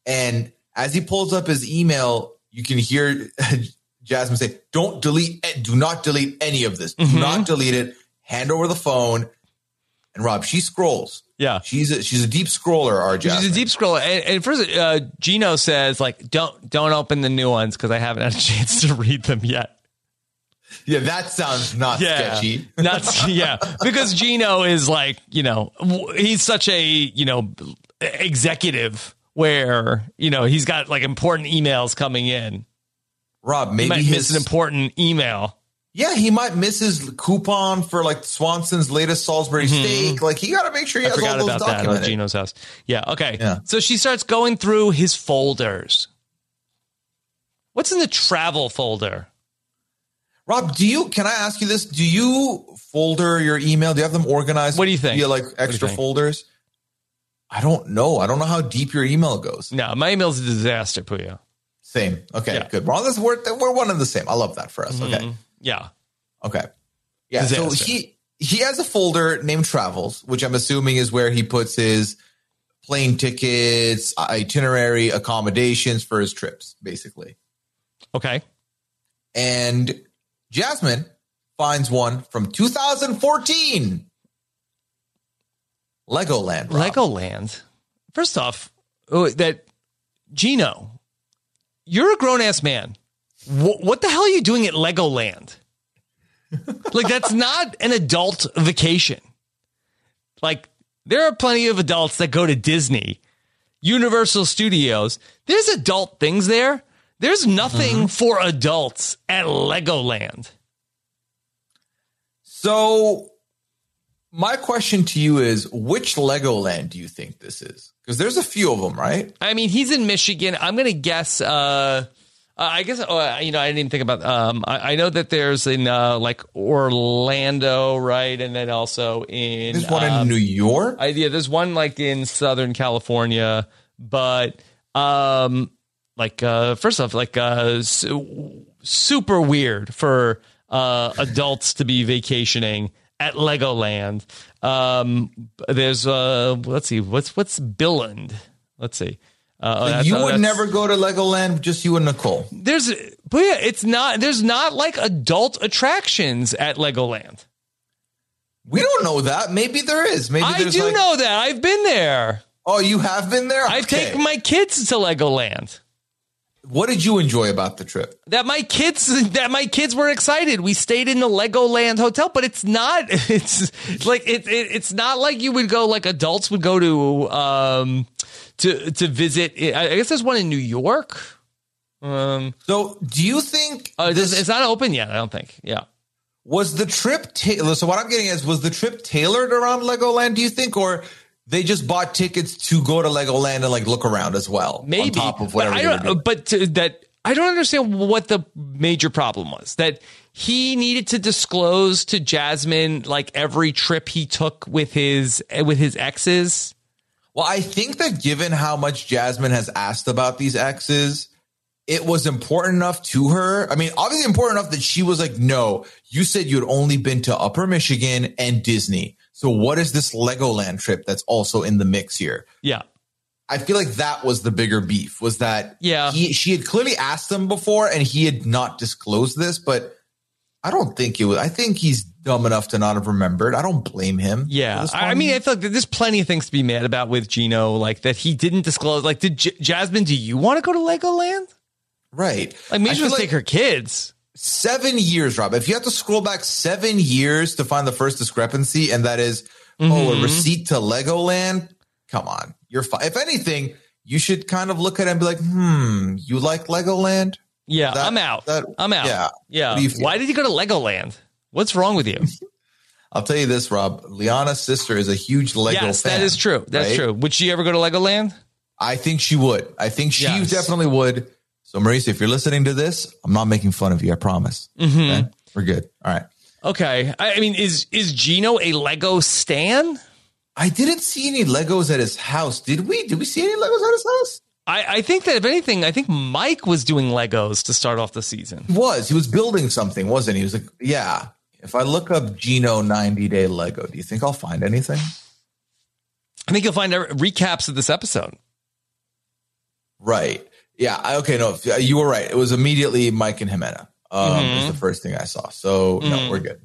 And as he pulls up his email, you can hear Jasmine say, "Don't delete. Eh, do not delete any of this. Do mm-hmm. not delete it. Hand over the phone." And Rob, she scrolls. Yeah, she's a, she's a deep scroller. Jasmine. She's a deep scroller. And, and first, uh, Gino says, like, don't don't open the new ones because I haven't had a chance to read them yet. Yeah, that sounds not Yeah. sketchy. Not yeah, because Gino is like, you know, he's such a you know executive where you know he's got like important emails coming in. Rob, maybe his miss an important email. Yeah, he might miss his coupon for like Swanson's latest Salisbury Mhm. steak. Like he got to make sure he I has all forgot those about that at. Gino's house. Yeah. Okay. Yeah. So she starts going through his folders. What's in the travel folder? Rob, do you? Can I ask you this? Do you folder your email? Do you have them organized? What do you think? Via like extra folders? I don't know. I don't know how deep your email goes. No, my email's a disaster, Puya. Same. Okay, good. We're on this. We're, we're one and the same. I love that for us. Okay. Yeah. Okay. Yeah. So he he has a folder named Travels, which I'm assuming is where he puts his plane tickets, itinerary, accommodations for his trips, basically. Okay. And Jasmine finds one from 2014. Legoland. Rob. Legoland. First off, oh, that Gino, you're a grown ass man. Wh- what the hell are you doing at Legoland? like that's not an adult vacation. Like there are plenty of adults that go to Disney, Universal Studios. There's adult things there. There's nothing for adults at Legoland. So my question to you is which Legoland do you think this is? Because there's a few of them, right? I mean, he's in Michigan. I'm going to guess. Uh, uh, I guess uh, you know. I didn't even think about. Um, I, I know that there's in uh, like Orlando, right, and then also in There's one in um, New York. I, yeah, there's one like in Southern California, but um, like uh, first off, like uh, su- super weird for uh, adults to be vacationing at Legoland. Um, there's uh, let's see, what's what's Billund? Let's see. Uh, you would never go to Legoland, just you and Nicole. There's, but yeah, it's not. There's not like adult attractions at Legoland. We don't know that. Maybe there is. Maybe I do like- know that. I've been there. Oh, you have been there? I've Okay. taken my kids to Legoland. What did you enjoy about the trip? That my kids that my kids were excited. We stayed in the Legoland hotel, but it's not. It's like it, it. It's not like you would go like adults would go to um to to visit. I I guess there's one in New York. Um, so do you think uh, this, it's not open yet? I don't think. Yeah. Was the trip ta- so what I'm getting is was the trip tailored around Legoland, do you think, or they just bought tickets to go to Legoland and like look around as well? Maybe. On top of but whatever I don't. doing? But to, that I don't understand what the major problem was. That he needed to disclose to Jasmine like every trip he took with his with his exes. Well, I think that given how much Jasmine has asked about these exes, it was important enough to her. I mean, obviously important enough that she was like, no, you said you had only been to Upper Michigan and Disney. So what is this Legoland trip that's also in the mix here? Yeah. I feel like that was the bigger beef was that Yeah. he, she had clearly asked him before and he had not disclosed this, but I don't think it was, I think he's dumb enough to not have remembered. I don't blame him. Yeah, I mean, I feel like there's plenty of things to be mad about with Gino, like that he didn't disclose. Like, did J- Jasmine? Do you want to go to Legoland? right. Like, maybe just like- take her kids. seven years, Rob. If you have to scroll back seven years to find the first discrepancy, and that is, oh, Mhm. a receipt to Legoland, come on, you're fine. If anything, you should kind of look at it and be like, hmm, you like Legoland? Yeah, That- I'm out. that- I'm out. yeah. yeah. What do you feel? Why did you go to Legoland? What's wrong with you? I'll tell you this, Rob. Liana's sister is a huge Lego yes, fan. that is true. That's right? true. Would she ever go to Legoland? I think she would. I think she Yes. definitely would. So, Maurice, if you're listening to this, I'm not making fun of you. I promise. Mhm. Okay? We're good. All right. Okay. I, I mean, is is Gino a Lego stan? I didn't see any Legos at his house. Did we? Did we see any Legos at his house? I, I think that if anything, I think Mike was doing Legos to start off the season. He was. He was building something, wasn't he? He was like, yeah. If I look up Gino 90 day Lego, do you think I'll find anything? I think you'll find recaps of this episode. Right. Yeah. Okay. No, you were right. It was immediately Mike and Ximena. Um, Mhm. was the first thing I saw. So no, Mhm. we're good.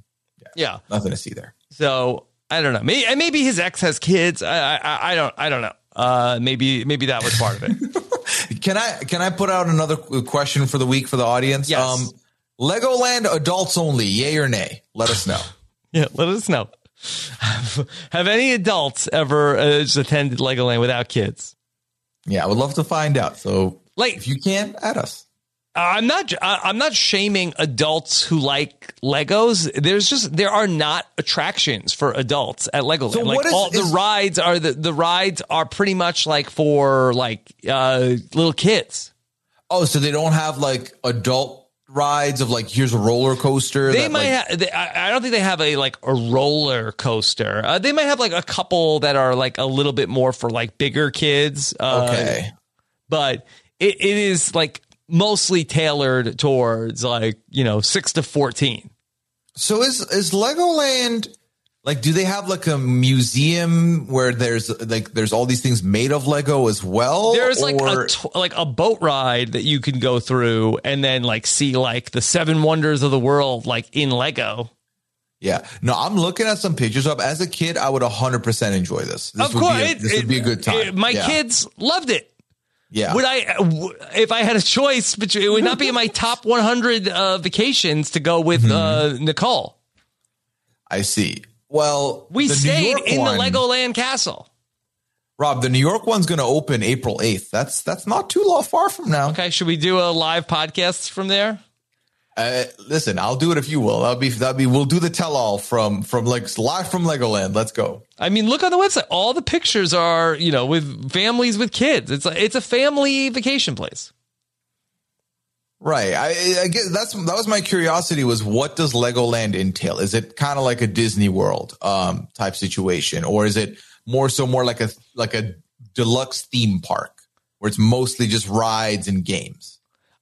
Yeah. Nothing to see there. So I don't know. Maybe and maybe his ex has kids. I I, I don't I don't know. Uh, maybe maybe that was part of it. Can I can I put out another question for the week for the audience? Yes. Um, Legoland adults only, yay or nay? Let us know. yeah, let us know. Have any adults ever uh, attended Legoland without kids? yeah, I would love to find out. So Like if you can, add us. I'm not. I'm not shaming adults who like Legos. There's just there are not attractions for adults at Legoland. So like is- all is- the rides are the the rides are pretty much like for like uh little kids. Oh, so they don't have like adult rides of like here's a roller coaster. They that, might. like- have, they, I don't think they have a like a roller coaster. Uh, they might have like a couple that are like a little bit more for like bigger kids. Uh, Okay. but it, it is like mostly tailored towards like you know six to fourteen. So is is Legoland like? Do they have like a museum where there's like there's all these things made of Lego as well? There's like Or- a tw- like a boat ride that you can go through and then like see like the seven wonders of the world like in Lego. yeah. No, I'm looking at some pictures up. As a kid, I would 100 percent enjoy this. This of would course, be a, it- this would be a good time. it- my Yeah. kids loved it. Yeah. Would I, if I had a choice, but it would not be in my top 100 uh, vacations to go with uh, Nicole. I see. Well, We stayed in one- the Legoland castle. Rob, the New York one's going to open April 8th. That's that's not too long, far from now. Okay, should we do a live podcast from there? Uh, listen, I'll do it if you will. That'll be that'll be. We'll do the tell all from from like live from Legoland. Let's go. I mean, look on the website. All the pictures are, you know, with families with kids. It's a, it's a family vacation place. Right. I, I guess that's that was my curiosity was what does Legoland entail? Is it kind of like a Disney World um type situation or is it more so more like a like a deluxe theme park where it's mostly just rides and games?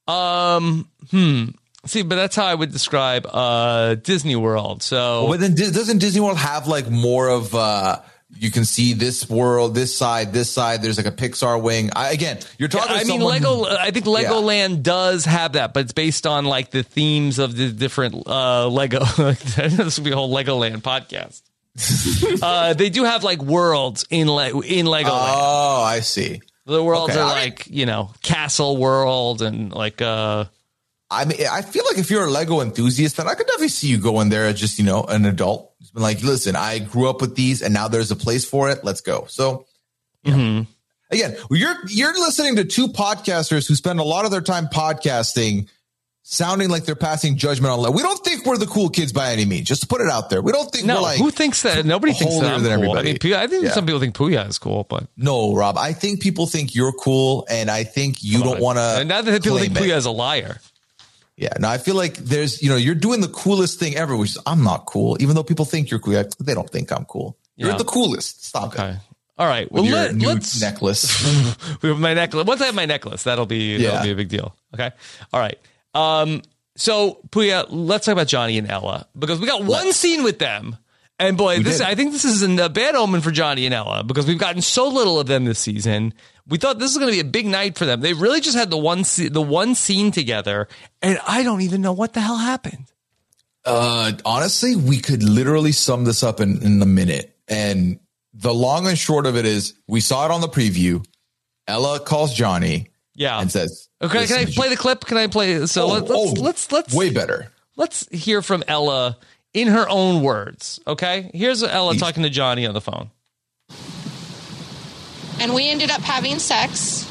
Um, hmm. See, but that's how I would describe uh Disney World. So, But then doesn't Disney World have like more of uh you can see this world, this side, this side. There's like a Pixar wing. I, again, you're talking. I mean, Lego. who- I think Legoland does have that, but it's based on like the themes of the different uh Lego. this will be a whole Legoland podcast. uh, they do have like worlds in Le- in Legoland. Oh, I see. the worlds okay, are I- like you know Castle World and like uh I mean, I feel like if you're a Lego enthusiast, then I could definitely see you going there as just, you know, an adult. Been like, listen, I grew up with these and now there's a place for it. Let's go. So, mhm. again, you're you're listening to two podcasters who spend a lot of their time podcasting sounding like they're passing judgment on. We don't think we're the cool kids by any means. Just to put it out there, we don't think no, we're like who thinks that? Nobody thinks that. I'm than cool. I everybody. mean, Puya- I think Yeah. some people think Puya is cool, but No, Rob. I think people think you're cool, and I think you don't want to. And now that people think Puya is a liar. Yeah, no, I feel like there's, you know, you're doing the coolest thing ever, which is I'm not cool, even though people think you're cool. They don't think I'm cool. You're Yeah. the coolest. Stop it. All right. With Well, your let, new let's necklace. with my necklace. Once I have my necklace, that'll be Yeah. that'll be a big deal. Okay. All right. Um. So Puya, let's talk about Johnny and Ella because we got one scene with them, and boy, We this did. I think this is a bad omen for Johnny and Ella because we've gotten so little of them this season. We thought this was going to be a big night for them. They really just had the one the one scene together, and I don't even know what the hell happened. Uh, honestly, we could literally sum this up in, in a minute. And the long and short of it is we saw it on the preview. Ella calls Johnny Yeah. and says, Okay, can I "Listen, play the clip? Can I play? So Oh, let, let's oh, let's let's way better. Let's hear from Ella in her own words. Okay, here's Ella talking to Johnny on the phone. And we ended up having sex.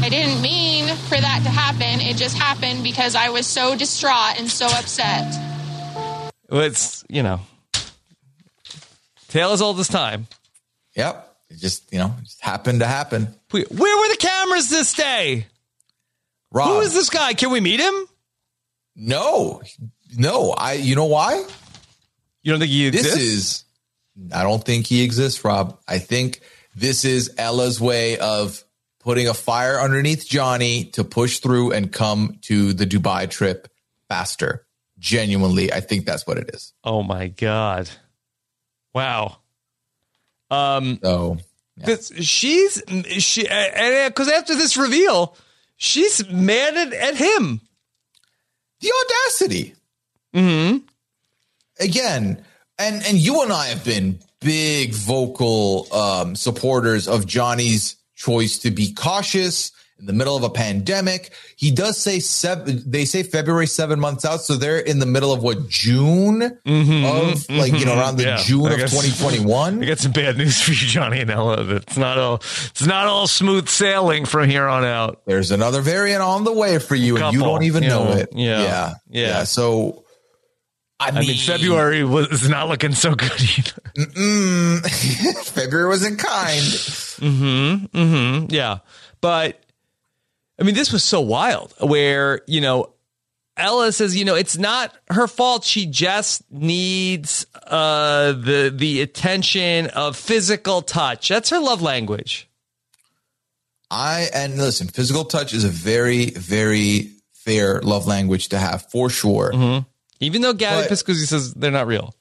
I didn't mean for that to happen. It just happened because I was so distraught and so upset. Well, It's you know, tale as old as time. Yep. It just, you know, it just happened to happen. Where were the cameras this day? Rob. Who is this guy? Can we meet him? No, no. I, you know why? You don't think he exists? This is, I don't think he exists, Rob. I think this is Ella's way of putting a fire underneath Johnny to push through and come to the Dubai trip faster. Genuinely, I think that's what it is. Oh my god! Wow. Um. So this, she's she and because after this reveal, she's mad at, at him. The audacity. Hmm. Again, and and you and I have been big vocal um, supporters of Johnny's choice to be cautious in the middle of a pandemic. He does say seven. They say February seven months out, so they're in the middle of what June of like you know around the Mm-hmm. Yeah, June I of twenty twenty one. I got some bad news for you, Johnny and Ella. It's not all it's not all smooth sailing from here on out. There's another variant on the way for you, and you don't even you know know, it. yeah, yeah, yeah. So. I I mean, mean, February was not looking so good either. February wasn't kind. Mm-hmm. Mm-hmm. Yeah. But I mean, this was so wild where, you know, Ella says, you know, it's not her fault. She just needs uh the the attention of physical touch. That's her love language. I and listen, physical touch is a very, very fair love language to have for sure. Mm-hmm. Even though Gabby But- Piscuzzi says they're not real.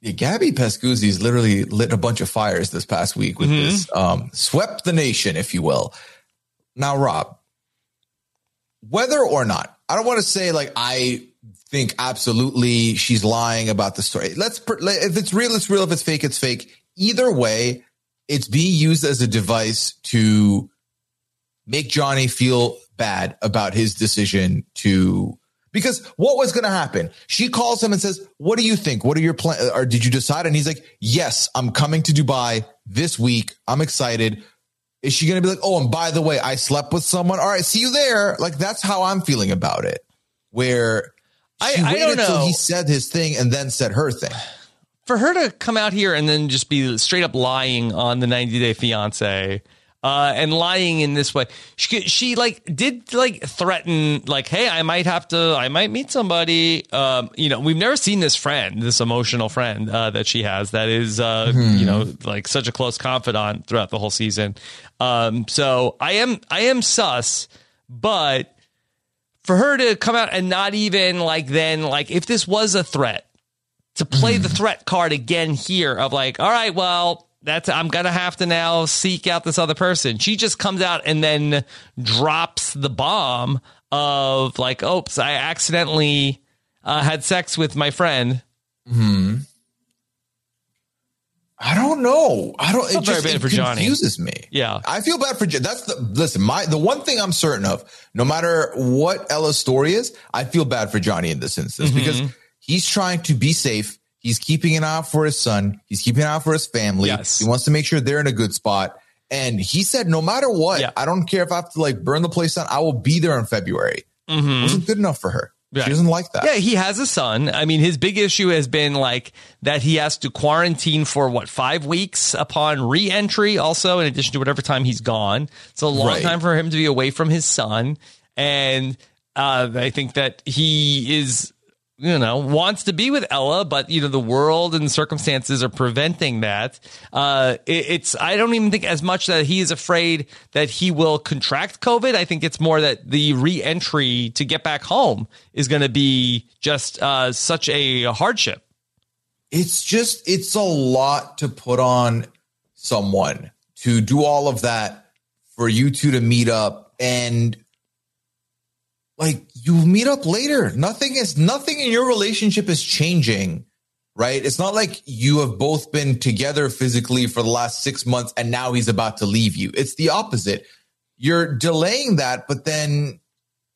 Yeah, Gabby Pescuzzi's literally lit a bunch of fires this past week with Mhm. this, um, swept the nation, if you will. Now, Rob, whether or not, I don't want to say like I think absolutely she's lying about the story. Let's if it's real, it's real. If it's fake, it's fake. Either way, it's being used as a device to make Johnny feel bad about his decision to because what was going to happen? She calls him and says, "What do you think? What are your plans? Uh, or did you decide?" And he's like, "Yes, I'm coming to Dubai this week. I'm excited." Is she going to be like, "Oh, and by the way, I slept with someone. All right, see you there." Like that's how I'm feeling about it. Where I- she I don't know. he said his thing and then said her thing. for her to come out here and then just be straight up lying on the 90 day fiance uh, and lying in this way. She, she like did like threaten like hey i might have to i might meet somebody. Um, you know we've never seen this friend this emotional friend uh, that she has that is uh, Hmm. you know like such a close confidant throughout the whole season. Um, so i am i am sus but for her to come out and not even like then like if this was a threat to play the threat card again here of like, all right, well, that's I'm gonna have to now seek out this other person. She just comes out and then drops the bomb of like, oops, I accidentally uh, had sex with my friend. Hmm. I don't know. I don't. It very just bad for Johnny. confuses me. Yeah. I feel bad for. That's the listen. My the one thing I'm certain of, no matter what Ella's story is, I feel bad for Johnny in this instance Mhm. because he's trying to be safe. He's keeping an eye out for his son. He's keeping an eye out for his family. Yes. He wants to make sure they're in a good spot. And he said, no matter what, I don't care if I have to like burn the place down. I will be there in February. Mhm. Wasn't good enough for her. Right. She doesn't like that. Yeah, he has a son. I mean, his big issue has been like that he has to quarantine for what, five weeks upon re entry, also, in addition to whatever time he's gone. It's a long Right. time for him to be away from his son. And uh, I think that he is, you know, wants to be with Ella, but, you know, the world and circumstances are preventing that. Uh, it, it's, I don't even think as much that he is afraid that he will contract COVID. I think it's more that the re entry to get back home is going to be just uh, such a hardship. it's just it's a lot to put on someone to do all of that for you two to meet up and like you meet up later. Nothing is nothing in your relationship is changing right? It's not like you have both been together physically for the last 6 months and now he's about to leave you. It's the opposite. You're delaying that but then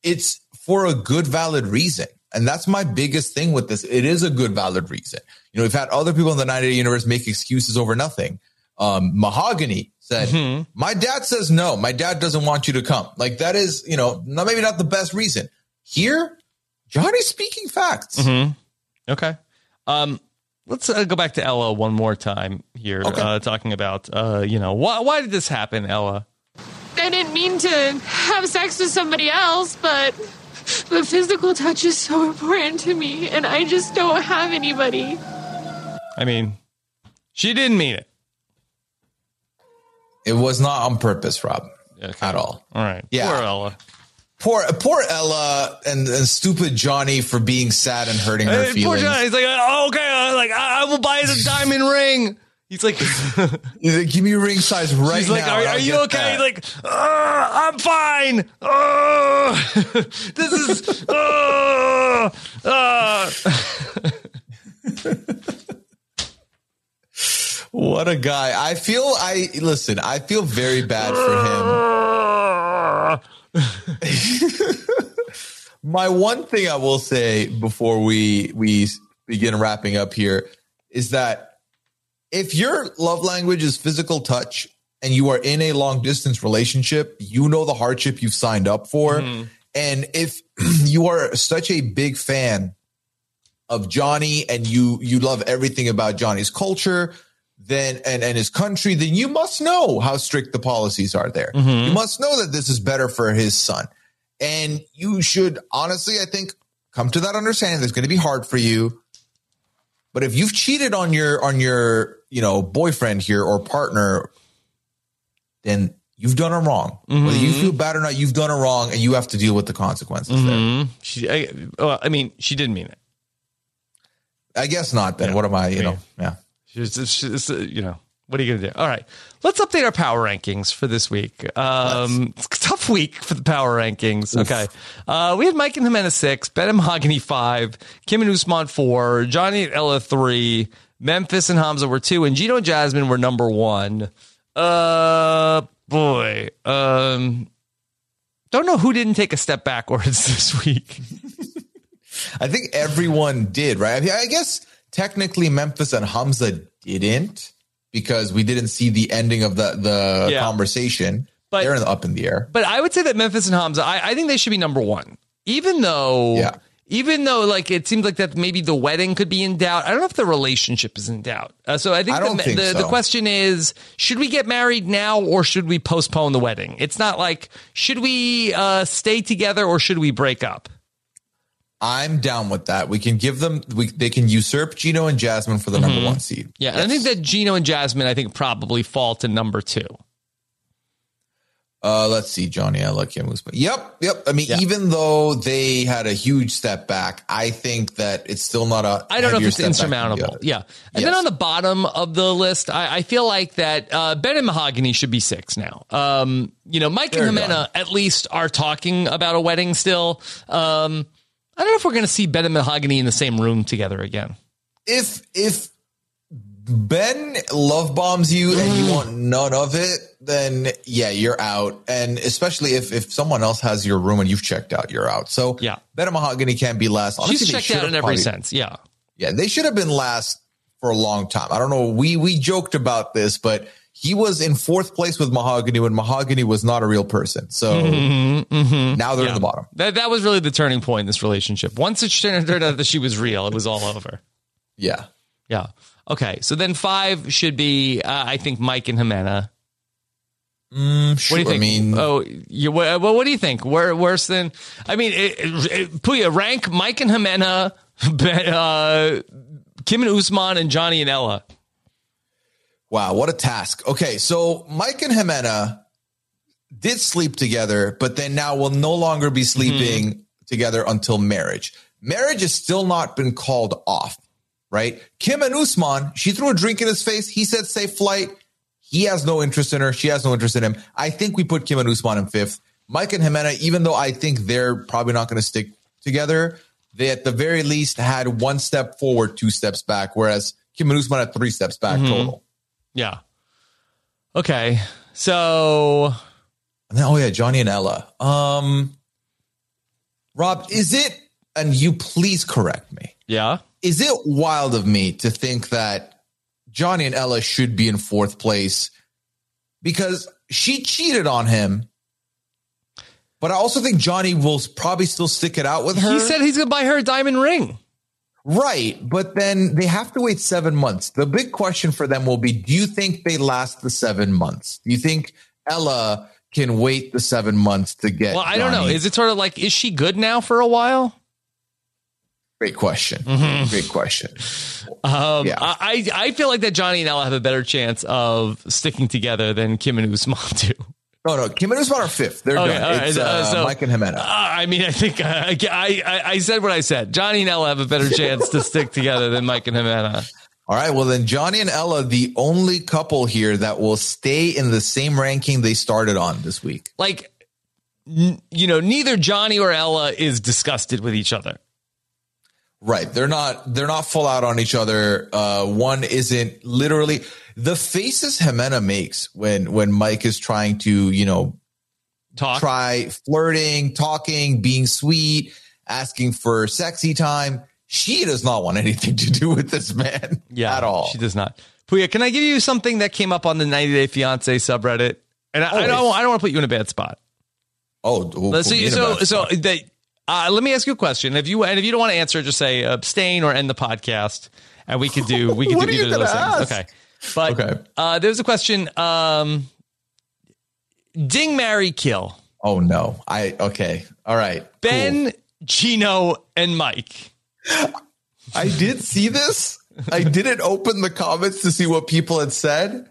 it's for a good valid reason. And that's my biggest thing with this. It is a good valid reason. You know we've had other people in the 90 day universe make excuses over nothing. Um mahogany said my dad says no. My dad doesn't want you to come. Like that is you know not maybe not the best reason here johnny's speaking facts Mm-hmm. Okay. Um, let's uh, go back to Ella one more time here, uh, talking about, uh, you know, why, why did this happen, Ella? I didn't mean to have sex with somebody else, but the physical touch is so important to me, and I just don't have anybody. I mean, she didn't mean it. it was not on purpose rob at all All right. Yeah. Poor Ella. Poor poor ella and, and stupid johnny for being sad and hurting her Hey, poor Johnny. He's like, oh, okay, uh, like I, I will buy the diamond ring. He's like, He's like, give me a ring size right now. He's like, now are, are you okay? that." He's like, "Uh, I'm fine. Uh, this is, uh, uh. What a guy. I feel I listen, I feel very bad for him. My one thing I will say before we we begin wrapping up here is that if your love language is physical touch and you are in a long distance relationship, you know the hardship you've signed up for. Mm-hmm. And if you are such a big fan of Johnny and you you love everything about Johnny's culture, then and, and his country, then you must know how strict the policies are there. You must know that this is better for his son. And you should honestly, I think, come to that understanding that's going to be hard for you. But if you've cheated on your on your, you know, boyfriend here or partner, then you've done it wrong. Whether you feel bad or not, you've done it wrong and you have to deal with the consequences there. Mhm. She, I, well, I mean, she didn't mean it. I guess not then. What am I, you know? Yeah. She's, she's, uh, you know, what are you going to do? All right. Let's update our power rankings for this week. Um, tough week for the power rankings. Okay. Uh, we had Mike and Jimenez six, Ben and Mahogany five, Kim and Usman four, Johnny and Ella three, Memphis and Hamza were two, and Gino and Jasmine were number one. Uh, boy. Um, don't know who didn't take a step backwards this week. I think everyone did, right? I, mean, I guess technically Memphis and Hamza didn't because we didn't see the ending of the the Yeah. conversation. But- They're up in the air. But I would say that Memphis and Hamza, I, I think they should be number one. Even though, Yeah. even though like it seems like that maybe the wedding could be in doubt. I don't know if the relationship is in doubt. Uh, so I think, I the, think the, the question is, should we get married now or should we postpone the wedding? It's not like, should we uh, stay together or should we break up? I'm down with that. We can give them. We, they can usurp Gino and Jasmine for the number one seed. Mm-hmm. Yeah. And I think that Gino and Jasmine, I think probably fall to number two. Uh, let's see, Johnny. I like him. Yep, yep. I mean, even though they had a huge step back, I think that it's still not a. I don't know if it's step back than the insurmountable. Yeah. And then on the bottom of the list, I, I feel like that uh, Ben and Mahogany should be six now. Um, you know, Mike They're and Ximena at least are talking about a wedding still. Um, I don't know if we're going to see Ben and Mahogany in the same room together again. If if Ben love bombs you and you want none of it, then yeah, you're out. And especially if if someone else has your room and you've checked out, you're out. So Yeah. Ben and Mahogany can't be last. Honestly, She's checked out in every probably- sense. Yeah. Yeah, they should have been last for a long time. I don't know. We we joked about this, but he was in fourth place with Mahogany when Mahogany was not a real person. So Mhm, now they're Yeah. at the bottom. That that was really the turning point in this relationship. Once it turned out that she was real, it was all over. Yeah. Yeah. Okay. So then five should be, uh, I think, Mike and Ximena. Mm, What do you sure. I think? mean- oh, you, well, what do you think? Wor- worse than? I mean, it, it, Puya, rank Mike and Ximena, uh, Kim and Usman, and Johnny and Ella. Wow, what a task. Okay, so Mike and Ximena did sleep together, but then now will no longer be sleeping together until marriage. Marriage has still not been called off, right? Kim and Usman, she threw a drink in his face. He said safe flight. He has no interest in her. She has no interest in him. I think we put Kim and Usman in fifth. Mike and Ximena, even though I think they're probably not going to stick together, they at the very least had one step forward, two steps back, whereas Kim and Usman had three steps back Mhm. total. Yeah. Okay. So then, oh yeah, Johnny and Ella. Um, Rob, is it? And you please correct me. Yeah. Is it wild of me to think that Johnny and Ella should be in fourth place because she cheated on him? But I also think Johnny will probably still stick it out with her. he said he's going to buy her a diamond ring. Right. But then they have to wait seven months. The big question for them will be do you think they last the seven months? Do you think Ella can wait the seven months to get? Well, I don't know. Is it sort of like, is she good now for a while? Great question. Great question. Um, Yeah. I, I feel like that Johnny and Ella have a better chance of sticking together than Kim and Usman do. No, no. Kim and Usman are fifth. They're Okay, done. right, It's uh, uh, so- Mike and Ximena. Uh, I mean, I think uh, I, I I said what I said. Johnny and Ella have a better chance to stick together than Mike and Ximena. All right. Well, then Johnny and Ella, the only couple here that will stay in the same ranking they started on this week. Like, n- you know, neither Johnny or Ella is disgusted with each other. Right. They're not they're not full out on each other. Uh one isn't literally the faces Ximena makes when when Mike is trying to, you know, Talk. try flirting, talking, being sweet, asking for sexy time. She does not want anything to do with this man Yeah, at all. She does not. Puya, can I give you something that came up on the 90 Day Fiance subreddit? And I, I don't I don't want to put you in a bad spot. Oh, Let's see. me in a So, so spot. They, uh, let me ask you a question. If you and if you don't want to answer, just say abstain or end the podcast, and we could do we could do either of those gonna things. Okay, but Okay. uh, there's a question. Um, ding, marry, kill. Oh no. I okay. All right. Ben, Gino, and Mike. I did see this. I didn't open the comments to see what people had said.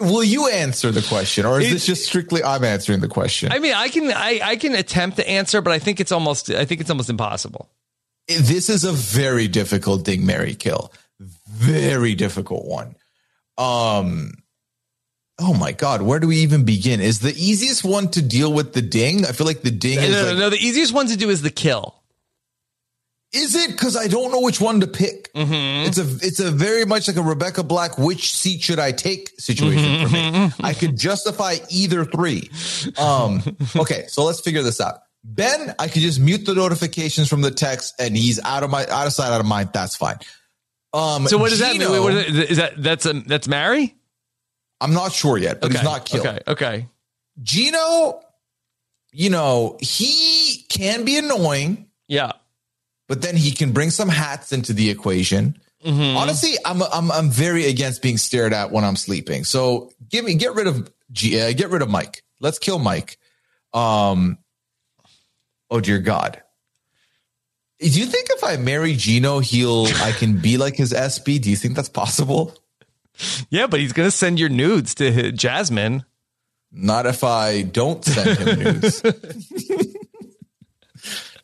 Will you answer the question, or is this just strictly I'm answering the question? I mean, I can I, I can attempt to answer, but I think it's almost I think it's almost impossible. this is a very difficult ding Mary kill. Very difficult one. Um Oh my god, where do we even begin? Is the easiest one to deal with the ding? I feel like the ding No, is no, like, no, the easiest one to do is the kill. Is it? Because I don't know which one to pick. Mm-hmm. It's a it's a very much like a Rebecca Black. Which seat should I take? Situation for Mm-hmm. me. I could justify either three. Um. Okay, so let's figure this out. Ben, I could just mute the notifications from the text, and he's out of my out of sight, out of mind. That's fine. Um. So what does that mean? Wait, is, is that that's a that's Mary? I'm not sure yet, but he's Okay, not killed. Okay, okay. Gino, you know, he can be annoying. Yeah. But then he can bring some hats into the equation. Mm-hmm. Honestly, I'm, I'm I'm very against being stared at when I'm sleeping. So give me get rid of G, uh, get rid of Mike. Let's kill Mike. Um. Oh dear God. Do you think if I marry Gino, he'll I can be like his SB? Do you think that's possible? Yeah, but he's gonna send your nudes to Jasmine. Not if I don't send him nudes.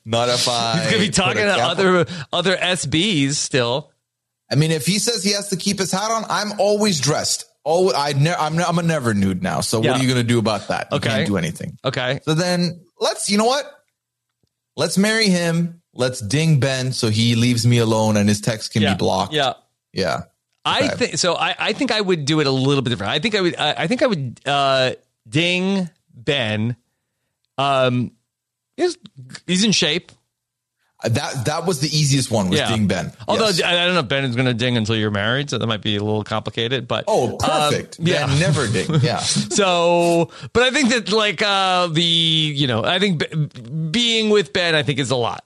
Not if I. He's gonna be talking to other other SBs still. I mean, if he says he has to keep his hat on, I'm always dressed. Oh, I ne- I'm I'm a never nude now. So Yeah. what are you going to do about that? You Okay. can't do anything. Okay. So then let's you know what? Let's marry him. Let's ding Ben so he leaves me alone and his text can Yeah. be blocked. Yeah. Yeah. I think so. I, I think I would do it a little bit different. I think I would. I, I think I would uh, ding Ben. Um, he's he's in shape. That that was the easiest one was ding Ben. Although Yes. I I don't know if Ben is going to ding until you're married, so that might be a little complicated. But Oh, perfect. Um, yeah, Ben never ding. Yeah. so, but I think that like uh the you know I think b- being with Ben I think is a lot.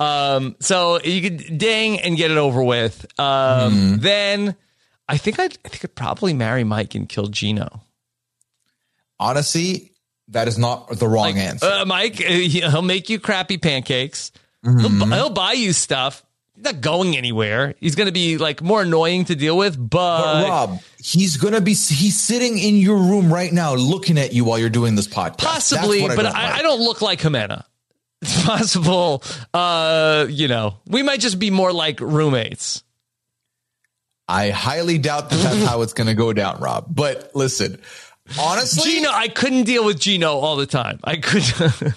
Um, so you could ding and get it over with. Um, Mm-hmm. then I think I'd I think I'd probably marry Mike and kill Gino. Honestly, that is not the wrong answer. Uh, Mike, uh, he- he'll make you crappy pancakes. Mm-hmm. He'll, he'll buy you stuff. He's not going anywhere. He's going to be like more annoying to deal with, but, But Rob, he's gonna be he's sitting in your room right now looking at you while you're doing this podcast. possibly. What But got, I. I don't look like Ximena. It's possible. Uh, you know, we might just be more like roommates. I highly doubt that that's how it's gonna go down, Rob. But listen, honestly, Gino, I couldn't deal with Gino all the time. I could.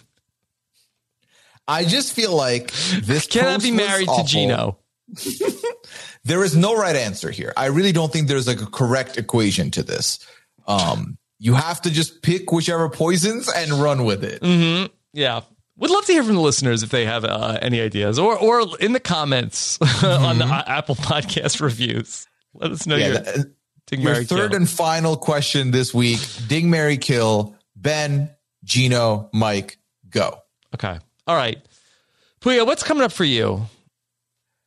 I just feel like this cannot be married to. Gino. There is no right answer here. I really don't think there's like a correct equation to this. Um, you have to just pick whichever poisons and run with it. Mm-hmm. Yeah. Would love to hear from the listeners if they have uh, any ideas or or in the comments on the uh, Apple Podcast reviews. Let us know Yeah, your that- Ding, Your Mary, third Kill. and final question this week: Ding, Mary, Kill. Ben, Gino, Mike, go. Okay. All right. Puya, what's coming up for you?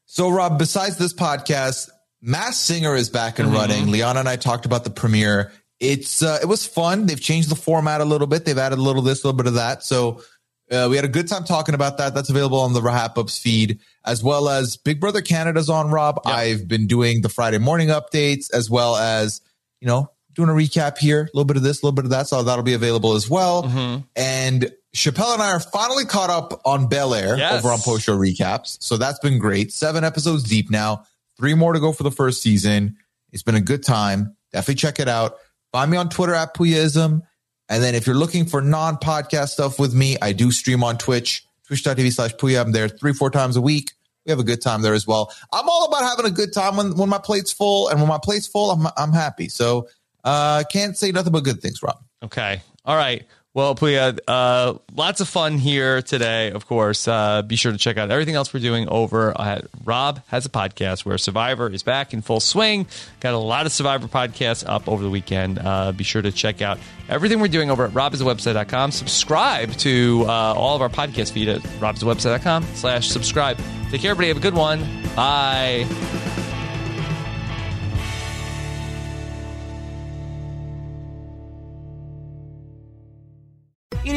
So, Rob, besides this podcast, Masked Singer is back and Mhm. running. Liana and I talked about the premiere. It's uh, it was fun. They've changed the format a little bit. They've added a little this, a little bit of that. So uh, we had a good time talking about that. That's available on the Rahap Ups feed, as well as Big Brother Canada's on. Rob, I've been doing the Friday morning updates, as well as you know doing a recap here, a little bit of this, a little bit of that. So that'll be available as well. Mm-hmm. And Chappelle and I are finally caught up on Bel Air Yes. over on Post Show Recaps. So that's been great. Seven episodes deep now, three more to go for the first season. It's been a good time. Definitely check it out. Find me on Twitter at Puyaism. And then if you're looking for non podcast stuff with me, I do stream on Twitch, twitch.tv slash Puya. I'm there three, four times a week. We have a good time there as well. I'm all about having a good time when, when my plate's full. And when my plate's full, I'm, I'm happy. So uh can't say nothing but good things, Rob. Okay. All right. Well, Puya, uh, lots of fun here today, of course. Uh, be sure to check out everything else we're doing over at Rob Has a Podcast, where Survivor is back in full swing. Got a lot of Survivor podcasts up over the weekend. Uh, be sure to check out everything we're doing over at robhasawebsite.com. Subscribe to uh, all of our podcast feed at robhasawebsite.com slash subscribe. Take care, everybody. Have a good one. Bye.